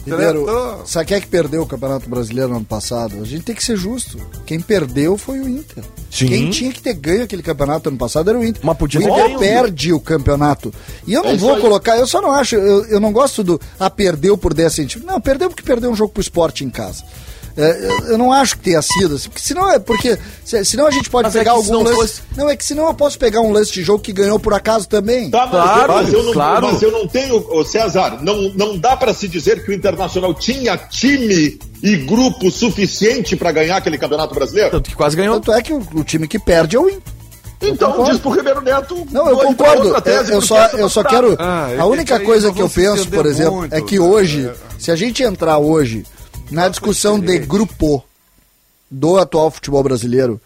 Ribeiro, sabe quem é que perdeu o Campeonato Brasileiro no ano passado? A gente tem que ser justo. Quem perdeu foi o Inter. Sim. Quem tinha que ter ganho aquele campeonato ano passado era o Inter. Mas podia o ter Inter ganho. perde o campeonato. E eu não É vou colocar, eu só não acho, eu, eu não gosto do. Ah, perdeu por 10 centímetros. Não, perdeu porque perdeu um jogo pro esporte em casa. É, eu, eu não acho que tenha sido, assim, porque senão é porque. se- Senão a gente pode Mas é pegar se algum não lance. fosse- Não, é que senão eu posso pegar um lance de jogo que ganhou por acaso também. Tá, mas, Claro, mas eu não, claro. mas eu não tenho, César, não, não dá pra se dizer que o Internacional tinha time e grupo suficiente pra ganhar aquele Campeonato Brasileiro? Tanto que quase ganhou. Tanto é que o, o time que perde é o Inter. Então concordo. diz pro Ribeiro Neto. Não, eu concordo. tese, Eu, eu só, eu só quero. Ah, é a única que aí coisa que eu penso, por exemplo, muito, é que hoje, É. se a gente entrar hoje na discussão de grupo do atual futebol brasileiro,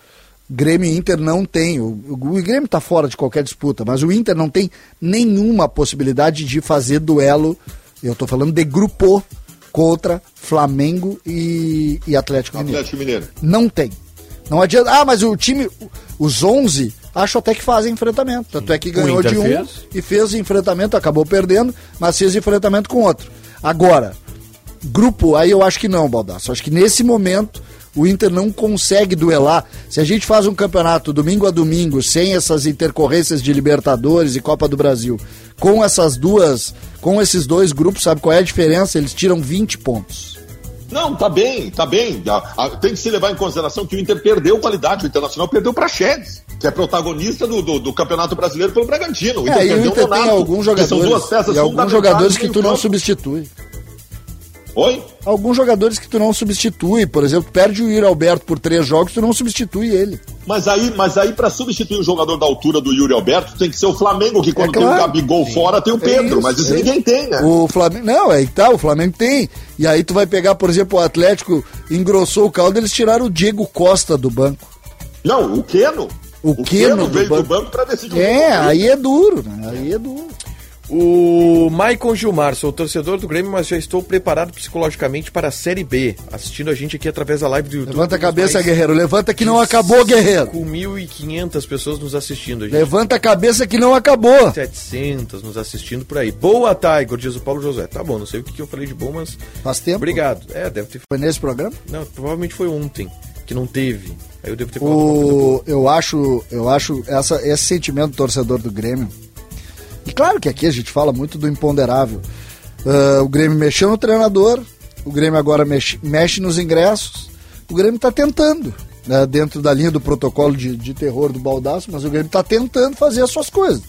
Grêmio e Inter não tem. O, o Grêmio está fora de qualquer disputa, mas o Inter não tem nenhuma possibilidade de fazer duelo. Eu estou falando de grupo contra Flamengo e, e Atlético Mineiro. Atlético Mineiro. Não tem. Não adianta. Ah, mas o time, os 11, acho até que fazem enfrentamento. Tanto é que ganhou de um fez. e fez enfrentamento, acabou perdendo, mas fez enfrentamento com outro. Agora, grupo, aí eu acho que não, Baldaço. Acho que nesse momento o Inter não consegue duelar. Se a gente faz um campeonato domingo a domingo, sem essas intercorrências de Libertadores e Copa do Brasil, com essas duas, com esses dois grupos, sabe qual é a diferença? Eles tiram 20 pontos. Não, tá bem, tá bem. Tem que se levar em consideração que o Inter perdeu qualidade. O Internacional perdeu para Chedes, que é protagonista do, do, do Campeonato Brasileiro pelo Bragantino. O Inter É, e o perdeu Inter tem Nonato, alguns que são duas jogadores, peças e alguns jogadores que tu não substitui. Oi? Alguns jogadores que tu não substitui, por exemplo, perde o Yuri Alberto por três jogos, tu não substitui ele. Mas aí, mas aí para substituir um jogador da altura do Yuri Alberto, tem que ser o Flamengo, que quando É claro. tem o Gabigol fora, tem o É Pedro. isso, mas isso é ninguém tem, né? O Flamengo. Não, é que tá, o Flamengo tem. E aí tu vai pegar, por exemplo, o Atlético engrossou o caldo, eles tiraram o Diego Costa do banco. Não, o Keno. O Keno do veio banco. do banco para decidir o É, aí é duro, né? Aí é duro. O Maicon Gilmar, sou torcedor do Grêmio, mas já estou preparado psicologicamente para a Série B, assistindo a gente aqui através da live do YouTube. Levanta a cabeça, Guerreiro. Levanta que não acabou, Guerreiro. 5.500 pessoas nos assistindo. A gente Levanta a cabeça que não acabou. 700 nos assistindo por aí. Boa, Tiger, diz o Paulo José. Tá bom, não sei o que, eu falei de bom, mas. Faz tempo. Obrigado. É, deve ter. Foi nesse programa? Não, provavelmente foi ontem, que não teve. Aí eu devo ter. O, eu acho, eu acho essa, esse sentimento do torcedor do Grêmio. E claro que aqui a gente fala muito do imponderável. Ah, o Grêmio mexeu no treinador, o Grêmio agora mexe, mexe nos ingressos. O Grêmio está tentando, né, dentro da linha do protocolo de, de terror do Baldaço, mas o Grêmio está tentando fazer as suas coisas.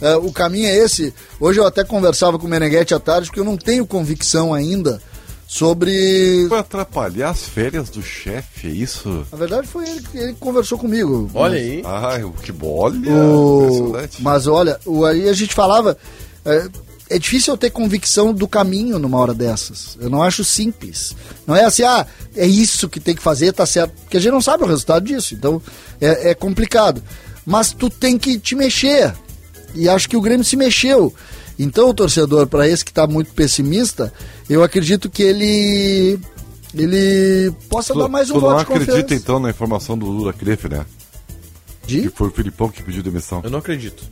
Ah, o caminho é esse. Hoje eu até conversava com o Meneghetti à tarde, porque eu não tenho convicção ainda sobre. Foi atrapalhar as férias do chefe, é isso? Na verdade, foi ele, que- ele conversou comigo. Olha aí. Ai, o que olha, O- impressionante. Mas olha, o, aí a gente falava. É, é difícil eu ter convicção do caminho numa hora dessas. Eu não acho simples. Não é assim, ah, é isso que tem que fazer, tá certo. Porque a gente não sabe o resultado disso. Então é, é complicado. Mas tu tem que te mexer. E acho que o Grêmio se mexeu. Então, o torcedor, para esse que está muito pessimista, eu acredito que ele. Ele possa Tu, dar mais um tu voto não acredita então na informação do Lula Crefe, né? De? Que foi o Filipão que pediu demissão. Eu não acredito.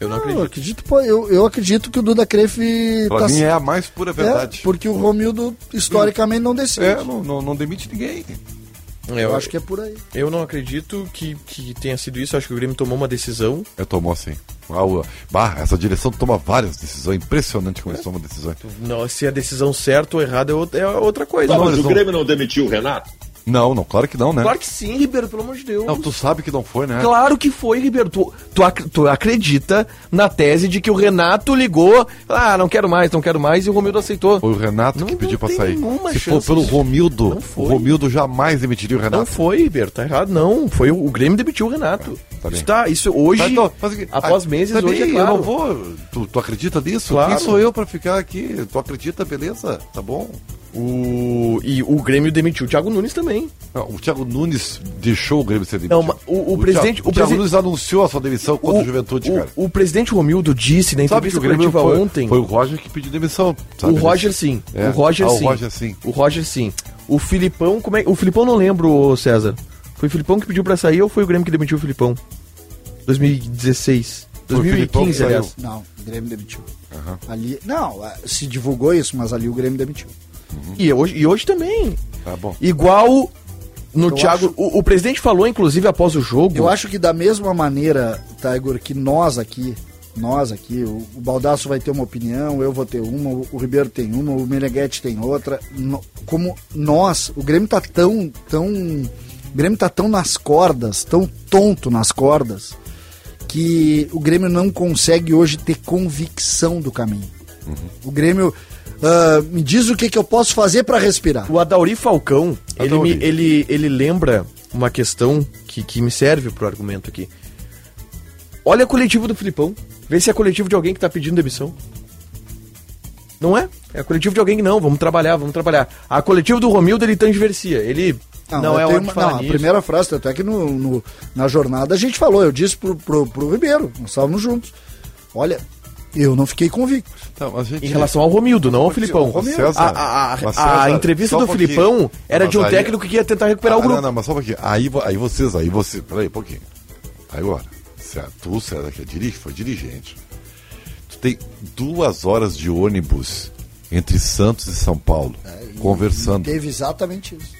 Eu não Eu acredito. acredito, pô, eu, eu acredito que o Duda Crefe Pra tá mim é a mais pura verdade. É, porque o Romildo historicamente não decide. É, não, não, não demite ninguém. É, Eu acho que é por aí. Eu não acredito que, que tenha sido isso. Acho que o Grêmio tomou uma decisão. Eu tomou o- bah, essa direção toma várias decisões. Impressionante como eles tomam decisões. Não, se a decisão certa ou errada é outra, é outra coisa. Tá, Não, mas eles o não- Grêmio não demitiu o Renato? Não, não, claro que não, né? Claro que sim, Ribeiro, pelo amor de Deus. Não, tu sabe que não foi, né? Claro que foi, Ribeiro. Tu, tu, ac- tu acredita na tese de que o Renato ligou, ah, não quero mais, não quero mais, e o Romildo aceitou. Foi o Renato Não- que pediu não pra sair. Se for pelo. Romildo, Não o. Romildo jamais demitiria o Não Renato. foi, Ribeiro, tá errado. Não, foi o, o Grêmio demitiu o Renato. Tá bem. isso, tá, isso hoje, Tá, então, após ah, meses, tá hoje é claro. Eu não vou. Tu, tu acredita nisso? Claro. Quem sou eu pra ficar aqui? Tu acredita, beleza? Tá bom. O, e o Grêmio demitiu o Thiago Nunes também. Não, o Thiago Nunes deixou o Grêmio ser demitido. Não, mas o- o presidente- Thiago, o o Thiago presi- Nunes anunciou a sua demissão contra o, Juventude, o, cara. o presidente Romildo disse na Sabe que entrevista o Grêmio foi, ontem. foi o Roger que pediu demissão. sabe o Roger disso? sim. É. O Roger Ah, o sim. Roger sim. O Roger sim. O Filipão, como é? O Filipão não lembro, César. Foi o Filipão que pediu pra sair ou foi o Grêmio que demitiu o Filipão? 2016. Foi o Filipão que 2015, saiu. aliás. Não, o Grêmio demitiu. Ali, não, ah, se divulgou isso, mas ali o Grêmio demitiu. E hoje, e hoje também. Tá bom. Igual no Eu Thiago. acho- O, o presidente falou, inclusive, após o jogo. Eu acho que da mesma maneira, Tiger, que nós aqui, nós aqui, o, o Baldaço vai ter uma opinião, eu vou ter uma, o, o Ribeiro tem uma, o Meneghetti tem outra. No- como nós, o Grêmio tá tão, tão. O Grêmio tá tão nas cordas, tão tonto nas cordas, que o Grêmio não consegue hoje ter convicção do caminho. O Grêmio. Ah, me diz o que, que eu posso fazer para respirar. O Adauri Falcão, ele, Adauri. me- ele, ele lembra uma questão que, que me serve pro argumento aqui. Olha a coletiva do Filipão. Vê se é coletivo de alguém que tá pedindo demissão. Não é? É coletivo de alguém que não, vamos trabalhar, vamos trabalhar. A coletiva do Romildo, ele transversia. Ele não, eu é hora uma- não, nisso. A primeira frase, até que no, no- na jornada a gente falou, eu disse pro, pro, pro Ribeiro, nós estávamos juntos. Olha, Eu não fiquei convicto. Tá, mas, gente, Em relação ao Romildo, não ao Filipão. César, A, a- a- mas, a César, entrevista do um. Filipão era de um aí- técnico que ia tentar recuperar Ah, o grupo. Não, não, mas só um pouquinho. Aí, aí vocês, aí você. Peraí, um pouquinho. Agora, César, tu, César, que é dirige, foi dirigente. Tu tem duas horas de ônibus entre Santos e São Paulo, conversando. Teve exatamente isso.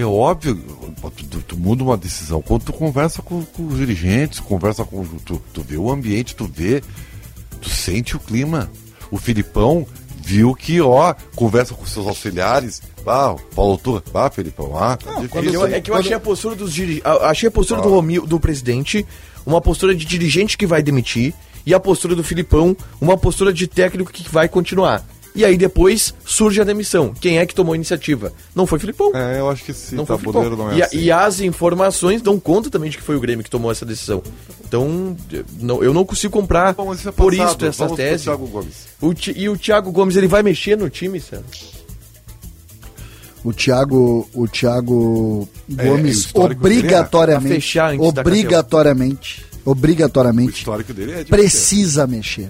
É óbvio, tu, tu muda uma decisão. Quando tu conversa com, com os dirigentes, conversa com. Tu, tu vê o ambiente, tu vê, tu sente o clima. O Filipão viu que, ó, conversa com seus auxiliares. Ah, Paulo Turra, ah, Filipão, ah, tá difícil. Eu- é que eu Quando- achei a postura dos diri... achei a postura do Romil, do presidente, uma postura de dirigente que vai demitir, e a postura do Filipão, uma postura de técnico que vai continuar. E aí depois surge a demissão. Quem é que tomou a iniciativa? Não foi o Filipão. É, eu acho que esse Não foi o tabuleiro Filipão. não é e, a- assim. e as informações dão conta também de que foi o Grêmio que tomou essa decisão. Então, eu não, eu não consigo comprar Bom, isso é por isso essa Vamos tese. Thiago Gomes. O Ti- e o Thiago Gomes, ele vai mexer no time, Sérgio? O Thiago, o Thiago É, Gomes dele é- obrigatoriamente, A fechar antes da obrigatoriamente, O obrigatoriamente histórico dele é de precisa mexer.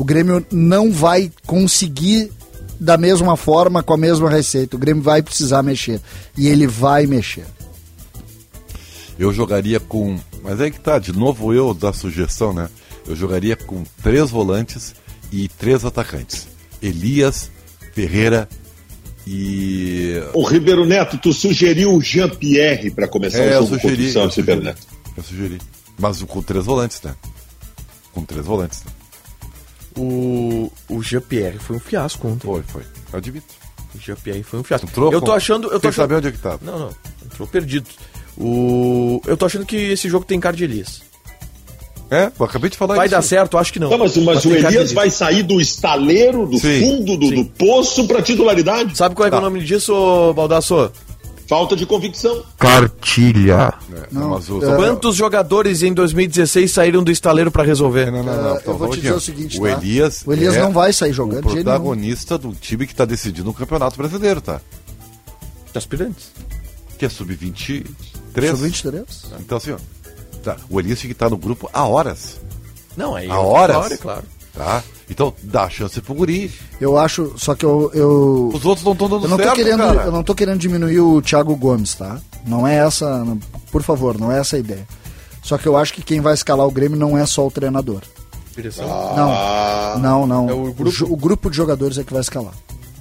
O Grêmio não vai conseguir da mesma forma, com a mesma receita. O Grêmio vai precisar mexer. E ele vai mexer. Eu jogaria com. Mas aí que tá, de novo eu da sugestão, né? Eu jogaria com três volantes e três atacantes. Elias, Ferreira e. O Ribeiro Neto, tu sugeriu o Jean-Pierre para começar É, o eu jogo contra sugeri. o Santos, eu Ribeiro sugeri. Neto. Eu sugeri. Mas com três volantes, né? Com três volantes. Né? O, o Jean-Pierre foi um fiasco ontem. Foi, foi. Eu admito. O Jean-Pierre foi um fiasco. Entrou eu tô achando. Eu tô Sem achando... saber onde é que tava. Não, não. Entrou perdido. O... Eu tô achando que esse jogo tem cara de Elias. É, eu acabei de falar Vai isso. dar certo? Acho que não. Não, mas, mas o Elias vai sair do estaleiro, do Sim, fundo do, do poço para titularidade. Sabe qual é, que é o Tá. nome disso, Baldasso? Falta de convicção. Cartilha. É, Não, é, Quantos jogadores em 2016 saíram do estaleiro pra resolver? Não, não, não. Ah, eu vou te dizer o seguinte, o tá? Elias. O Elias é não vai sair jogando O protagonista do time que tá decidindo o Campeonato Brasileiro, tá? Aspirantes. Que é sub-23. Sub-23. Então, assim, ó. Tá, o Elias tinha que estar no grupo há horas, Não, aí. Há horas? Claro, é claro. Tá? Então, dá chance pro guri. Eu acho, só que eu, eu, Os outros não estão dando eu não tô certo, querendo, cara. eu não tô querendo diminuir o Thiago Gomes, tá? Não é essa, não- por favor, não é essa a ideia. Só que eu acho que quem vai escalar o Grêmio não é só o treinador. Direção. Não, não, não. É o o, grupo? jo- o grupo de jogadores é que vai escalar.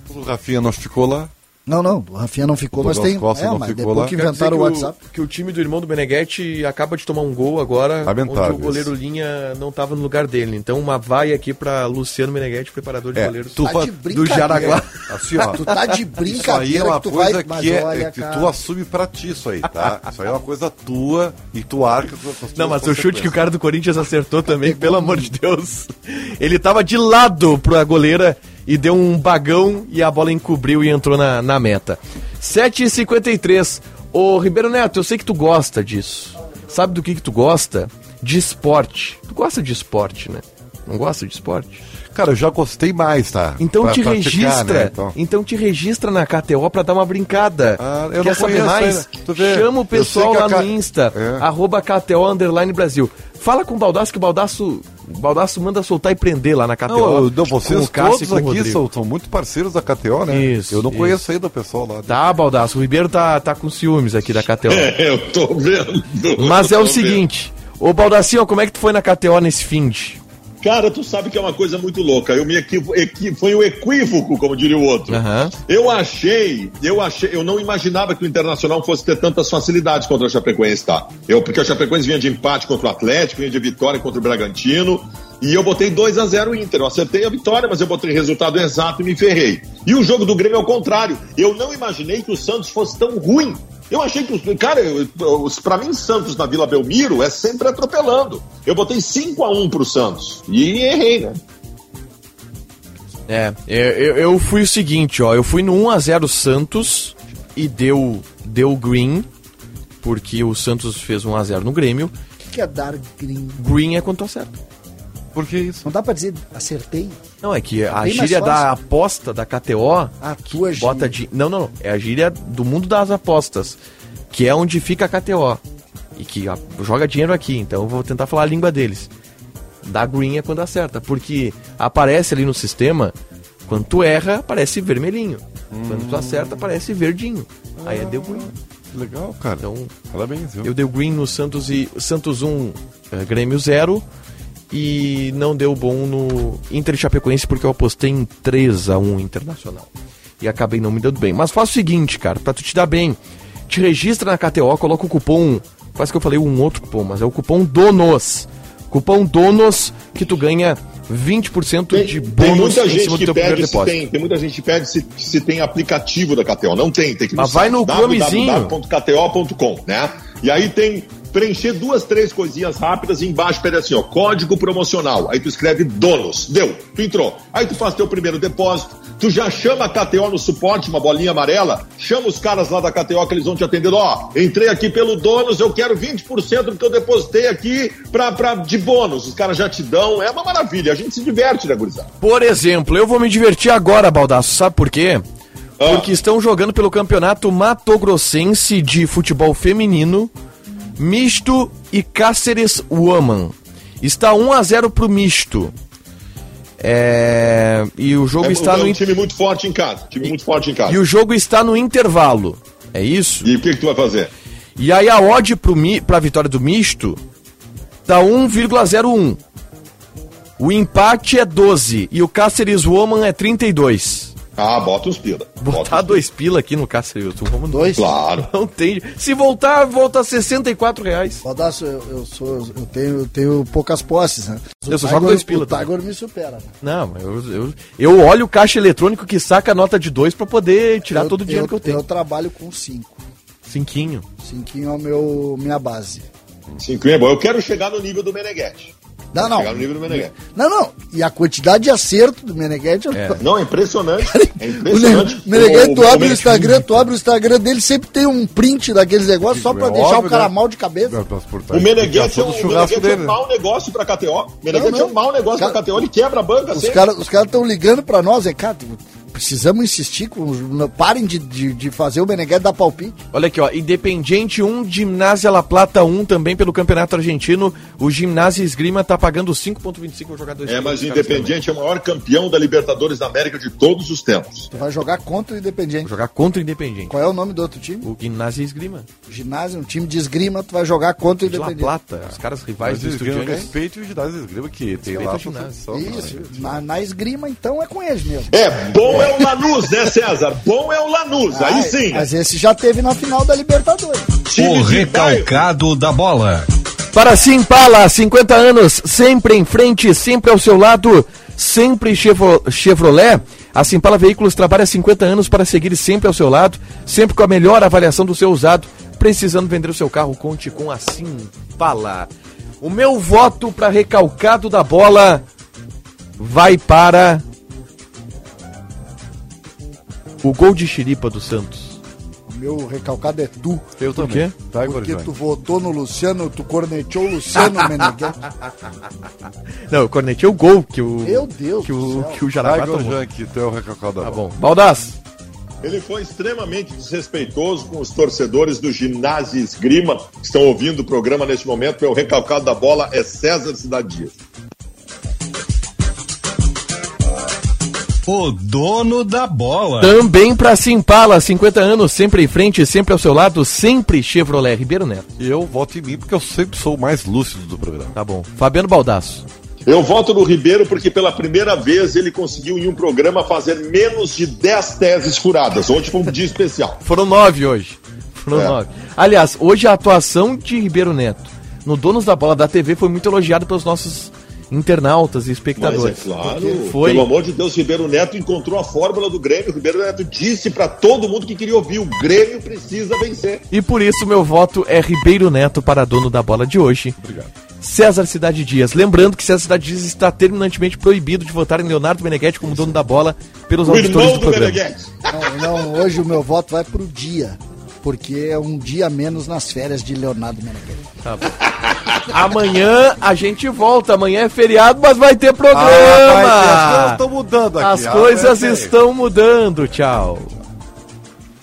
O Rafinha não ficou lá. Não, não, o Rafinha não ficou, O mas tem. Costa é, não mas ficou depois lá. que inventaram que o WhatsApp. que o time do irmão do Meneghetti acaba de tomar um gol agora, Lamentável onde o goleiro Linha não estava no lugar dele. Então, uma vai aqui pra Luciano Meneghetti, preparador de É, goleiros. tu Tá de do brincadeira. Jaraguá. Assim, ó. Tu tá de Isso aí brincadeira é uma que tu coisa vai. Que, é, olha, é que cara. tu assume pra ti isso aí, tá? Isso aí é uma coisa tua e tu arca com as tuas Não, mas o chute que o cara do Corinthians acertou também, [LAUGHS] pelo amor de Deus. Ele tava de lado pra goleira e deu um bagão e a bola encobriu e entrou na, na meta. 7h53. Ô, Ribeiro Neto, eu sei que tu gosta disso. Sabe do que que tu gosta? De esporte. Tu gosta de esporte, né? Não gosta de esporte? Cara, eu já gostei mais, tá? Então Pra te praticar, registra. né? Então. Então. te registra na KTO pra dar uma brincada. Ah, eu Quer não saber mais? Chama o pessoal lá a K- no Insta, É. arroba KTO Underline Brasil. Fala com o Baldaço que o Baldaço, o Baldaço manda soltar e prender lá na KTO. Não, eu- não, vocês o Cássio todos com o aqui são, são muito parceiros da KTO, né? Isso, Eu não isso. conheço ainda o pessoal lá. Tá, Baldaço, o Ribeiro tá, tá com ciúmes aqui da KTO. [LAUGHS] É, eu tô vendo. Mas é Eu o tô seguinte, ô Baldacinho, como é que tu foi na KTO nesse fim de? Cara, tu sabe que é uma coisa muito louca. Eu me equivo, equi- foi um equívoco, como diria o outro. Aham. Eu achei, eu achei, eu não imaginava que o Internacional fosse ter tantas facilidades contra a Chapecoense, tá? Eu, porque a Chapecoense vinha de empate contra o Atlético, vinha de vitória contra o Bragantino, e eu botei 2 a 0 Inter. Eu acertei a vitória, mas eu botei resultado exato e me ferrei. E o jogo do Grêmio é o contrário. Eu não imaginei que o Santos fosse tão ruim. Eu achei que, os- cara, eu- eu- pra mim, Santos na Vila Belmiro é sempre atropelando. Eu botei 5 a 1 pro Santos. E errei, né? É, eu, eu, fui o seguinte, ó, eu fui no 1x0 Santos e deu, deu green, porque o Santos fez 1x0 no Grêmio. O que é dar green? Green é quando tu acerta. Por que isso? Não dá pra dizer acertei? Não, é que a Bem gíria da aposta da KTO. A que tua gíria. bota de Não, não, não. É a gíria do mundo das apostas. Que é onde fica a KTO. E que ó, joga dinheiro aqui. Então eu vou tentar falar a língua deles. Dá green é quando acerta, porque aparece ali no sistema, quando tu erra, aparece vermelhinho. Quando tu acerta, aparece verdinho. Aí é deu green. Legal, cara. Então, Parabéns, viu? eu dei green no Santos e Santos 1, eh, Grêmio 0 e não deu bom no Inter e Chapecoense porque eu apostei em 3 a 1 Internacional. E acabei não me dando bem. Mas faz o seguinte, cara, pra tu te dar bem, te registra na KTO, coloca o cupom, quase que eu falei um outro cupom, mas é o cupom DONOS. Cupom DONOS que tu ganha 20% Tem, de tem bônus muita em gente que pede se depósito. tem, tem muita gente que pede se, se tem aplicativo da KTO. Não tem, tem que Mas vai no www.kto.com, né? E aí tem preencher duas, três coisinhas rápidas e embaixo pede assim, ó, código promocional. Aí tu escreve donos, deu, tu entrou. Aí tu faz teu primeiro depósito, tu já chama a KTO no suporte, uma bolinha amarela, chama os caras lá da KTO que eles vão te atender, ó, entrei aqui pelo donos, eu quero 20% do que eu depositei aqui pra, pra, de bônus. Os caras já te dão, é uma maravilha, a gente se diverte, né, gurizada? Por exemplo, eu vou me divertir agora, Baldaço, sabe por quê? Ah. Porque estão jogando pelo Campeonato Mato Grossense de Futebol Feminino, misto e Cáceres Woman. Está 1 a 0 pro misto. É... E o jogo É, está é no um in- time muito forte em casa, time muito forte em casa. e o jogo está no intervalo. É isso? E o que, que tu vai fazer? E aí a odd pro mi... pra vitória do misto tá 1,01. O empate é 12 e o Cáceres Woman é 32. Ah, bota os pila. Bota Botar os dois pila aqui no Cáceres Woman. Dois? Claro. Não tem. Se voltar, volta a 64 reais. Baldasso, eu, eu sou, eu tenho, eu tenho poucas posses, né? Eu só O jogo Tiger- dois pila O Tiger me supera. né? Não, eu, eu, eu olho o caixa eletrônico que saca a nota de dois pra poder tirar todo o dinheiro que eu tenho. Eu trabalho com cinco. Cinquinho. Cinquinho é o meu, minha base. Cinco é bom. Eu quero chegar no nível do Meneghetti. Não, não. Chegar no nível do Meneghetti. Não, não. E a quantidade de acerto do Meneghetti... eu- É. Não, é impressionante. É O impressionante. Meneghetti, tu O- o abre o Instagram, tu abre o Instagram dele, sempre tem um print daqueles negócios só pra É deixar óbvio, o cara né? mal de cabeça. O Meneghetti é um, o churrasco Meneghetti é dele. um mau negócio pra KTO. O Meneghetti Não, é um mau negócio Cara- pra KTO. Ele quebra a banca Os sempre. caras cara estão ligando pra nós, é, cara, precisamos insistir com os, parem de, de, de fazer o Meneghetti dar palpite. Olha aqui, ó. Independiente 1, Gimnasia La Plata 1 também pelo Campeonato Argentino. O Gimnasia Esgrima tá pagando 5,25 por jogador É, mas o Independiente é o maior campeão da Libertadores da América de todos os tempos. Tu vai jogar contra o Independiente. Vou jogar contra o Independiente. Qual é o nome do outro time? O Gimnasia Esgrima. Ginásio, um time de esgrima, tu vai jogar contra o De La Independiente. Plata. Os caras rivais Mas do Estudiantes. respeito o ginásio esgrima que tem Respeita lá Isso, né? na, na esgrima, então, é com eles mesmo. É, bom é o Lanús, né, César? Bom é o Lanús. Aí sim. Mas esse já teve na final da Libertadores. O recalcado da bola. Para Simpala, 50 anos, sempre em frente, sempre ao seu lado, sempre Chevro- Chevrolet. A Simpala Veículos trabalha há 50 anos para seguir sempre ao seu lado, sempre com a melhor avaliação do seu usado. Precisando vender o seu carro, conte com a Simpala. O meu voto para recalcado da bola vai para o gol de xiripa do Santos. O meu recalcado é tu. Eu Por também. quê? Tá, Igor Porque tu votou no Luciano, tu corneteou o Luciano Meneghetti. [LAUGHS] Não, eu cornetei o gol que o Meu Deus que do o, céu. que o Jaraguá tomou. Jank, tu é o recalcado da Tá bom. Baldaz. Ele foi extremamente desrespeitoso com os torcedores do Ginásio Esgrima que estão ouvindo o programa neste momento. Meu recalcado da bola é César Cidade Dias. O dono da bola. Também pra Simpala, 50 anos, sempre em frente, sempre ao seu lado, sempre Chevrolet Ribeiro Neto. Eu voto em mim porque eu sempre sou o mais lúcido do programa. Tá bom. Fabiano Baldasso. Eu voto no Ribeiro porque pela primeira vez ele conseguiu em um programa fazer menos de 10 teses furadas. Ontem foi um dia especial. [LAUGHS] Foram nove hoje. Foram É. nove. Aliás, hoje a atuação de Ribeiro Neto no Donos da Bola da TV foi muito elogiada pelos nossos internautas e Mas é espectadores. claro, Foi. pelo amor de Deus, Ribeiro Neto encontrou a fórmula do Grêmio. Ribeiro Neto disse pra todo mundo que queria ouvir: o Grêmio precisa vencer. E por isso meu voto é Ribeiro Neto para dono da bola de hoje. Obrigado. César Cidade Dias. Lembrando que César Cidade Dias está terminantemente proibido de votar em Leonardo Meneghetti como dono da bola pelos O auditores irmão do do programa. Não, não, hoje o meu voto vai pro dia. Porque é um dia menos nas férias de Leonardo Meneghetti. Tá bom. Amanhã a gente volta. Amanhã é feriado, mas vai ter programa. Ah, vai ter, as coisas estão mudando aqui. As Ah, coisas ter. estão mudando. Tchau.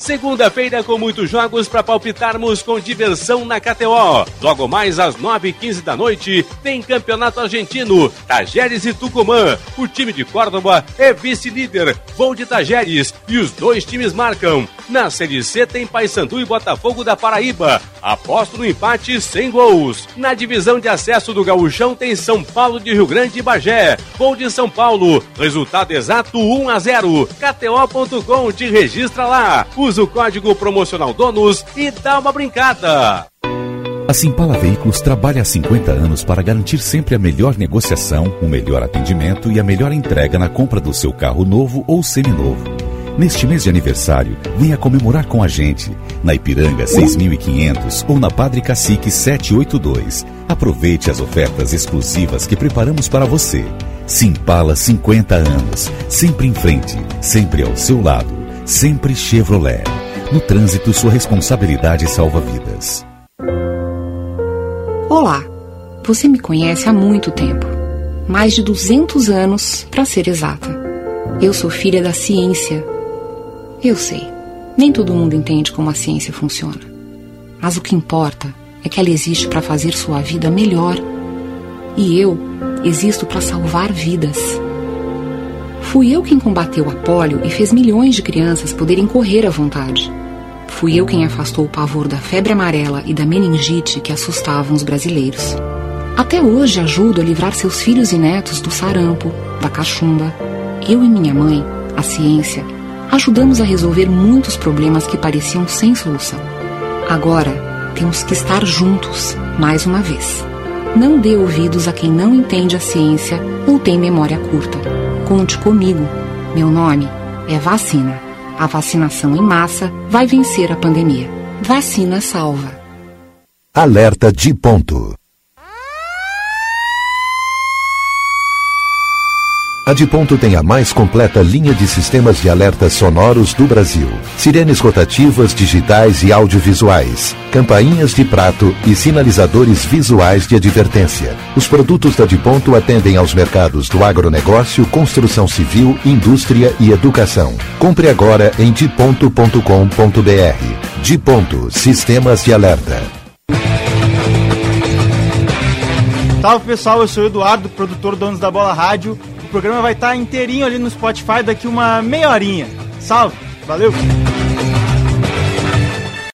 Segunda-feira com muitos jogos para palpitarmos com diversão na KTO. Logo mais às 9h15 da noite tem Campeonato Argentino, Tajeres e Tucumã. O time de Córdoba é vice-líder, voo de Tajeres e os dois times marcam. Na Série C tem Paysandu e Botafogo da Paraíba. Aposto no empate sem gols. Na divisão de acesso do Gauchão tem São Paulo de Rio Grande e Bagé. Gol de São Paulo. Resultado exato 1 a 0. KTO.com te registra lá. Usa o código promocional DONOS e dá uma brincada. A Simpala Veículos trabalha há 50 anos para garantir sempre a melhor negociação, o melhor atendimento e a melhor entrega na compra do seu carro novo ou seminovo. Neste mês de aniversário, venha comemorar com a gente. Na Ipiranga 6500 ou na Padre Cacique 782. Aproveite as ofertas exclusivas que preparamos para você. Simpala 50 anos. Sempre em frente, sempre ao seu lado. Sempre Chevrolet. No trânsito, sua responsabilidade salva vidas. Olá, você me conhece há muito tempo mais de 200 anos, para ser exata. Eu sou filha da ciência eu sei, nem todo mundo entende como a ciência funciona. Mas o que importa é que ela existe para fazer sua vida melhor. E eu existo para salvar vidas. Fui eu quem combateu a polio e fez milhões de crianças poderem correr à vontade. Fui eu quem afastou o pavor da febre amarela e da meningite que assustavam os brasileiros. Até hoje ajudo a livrar seus filhos e netos do sarampo, da cachumba. Eu e minha mãe, a ciência, ajudamos a resolver muitos problemas que pareciam sem solução. Agora, temos que estar juntos, mais uma vez. Não dê ouvidos a quem não entende a ciência ou tem memória curta. Conte comigo. Meu nome é Vacina. A vacinação em massa vai vencer a pandemia. Vacina salva. Alerta de ponto. A de Ponto tem a mais completa linha de sistemas de alertas sonoros do Brasil. Sirenes rotativas, digitais e audiovisuais, campainhas de prato e sinalizadores visuais de advertência. Os produtos da de Ponto atendem aos mercados do agronegócio, construção civil, indústria e educação. Compre agora em diponto.com.br. De Ponto, sistemas de alerta. Salve pessoal, eu sou o Eduardo, produtor Donos da Bola Rádio. O programa vai estar inteirinho ali no Spotify daqui uma meia horinha. Salve, valeu!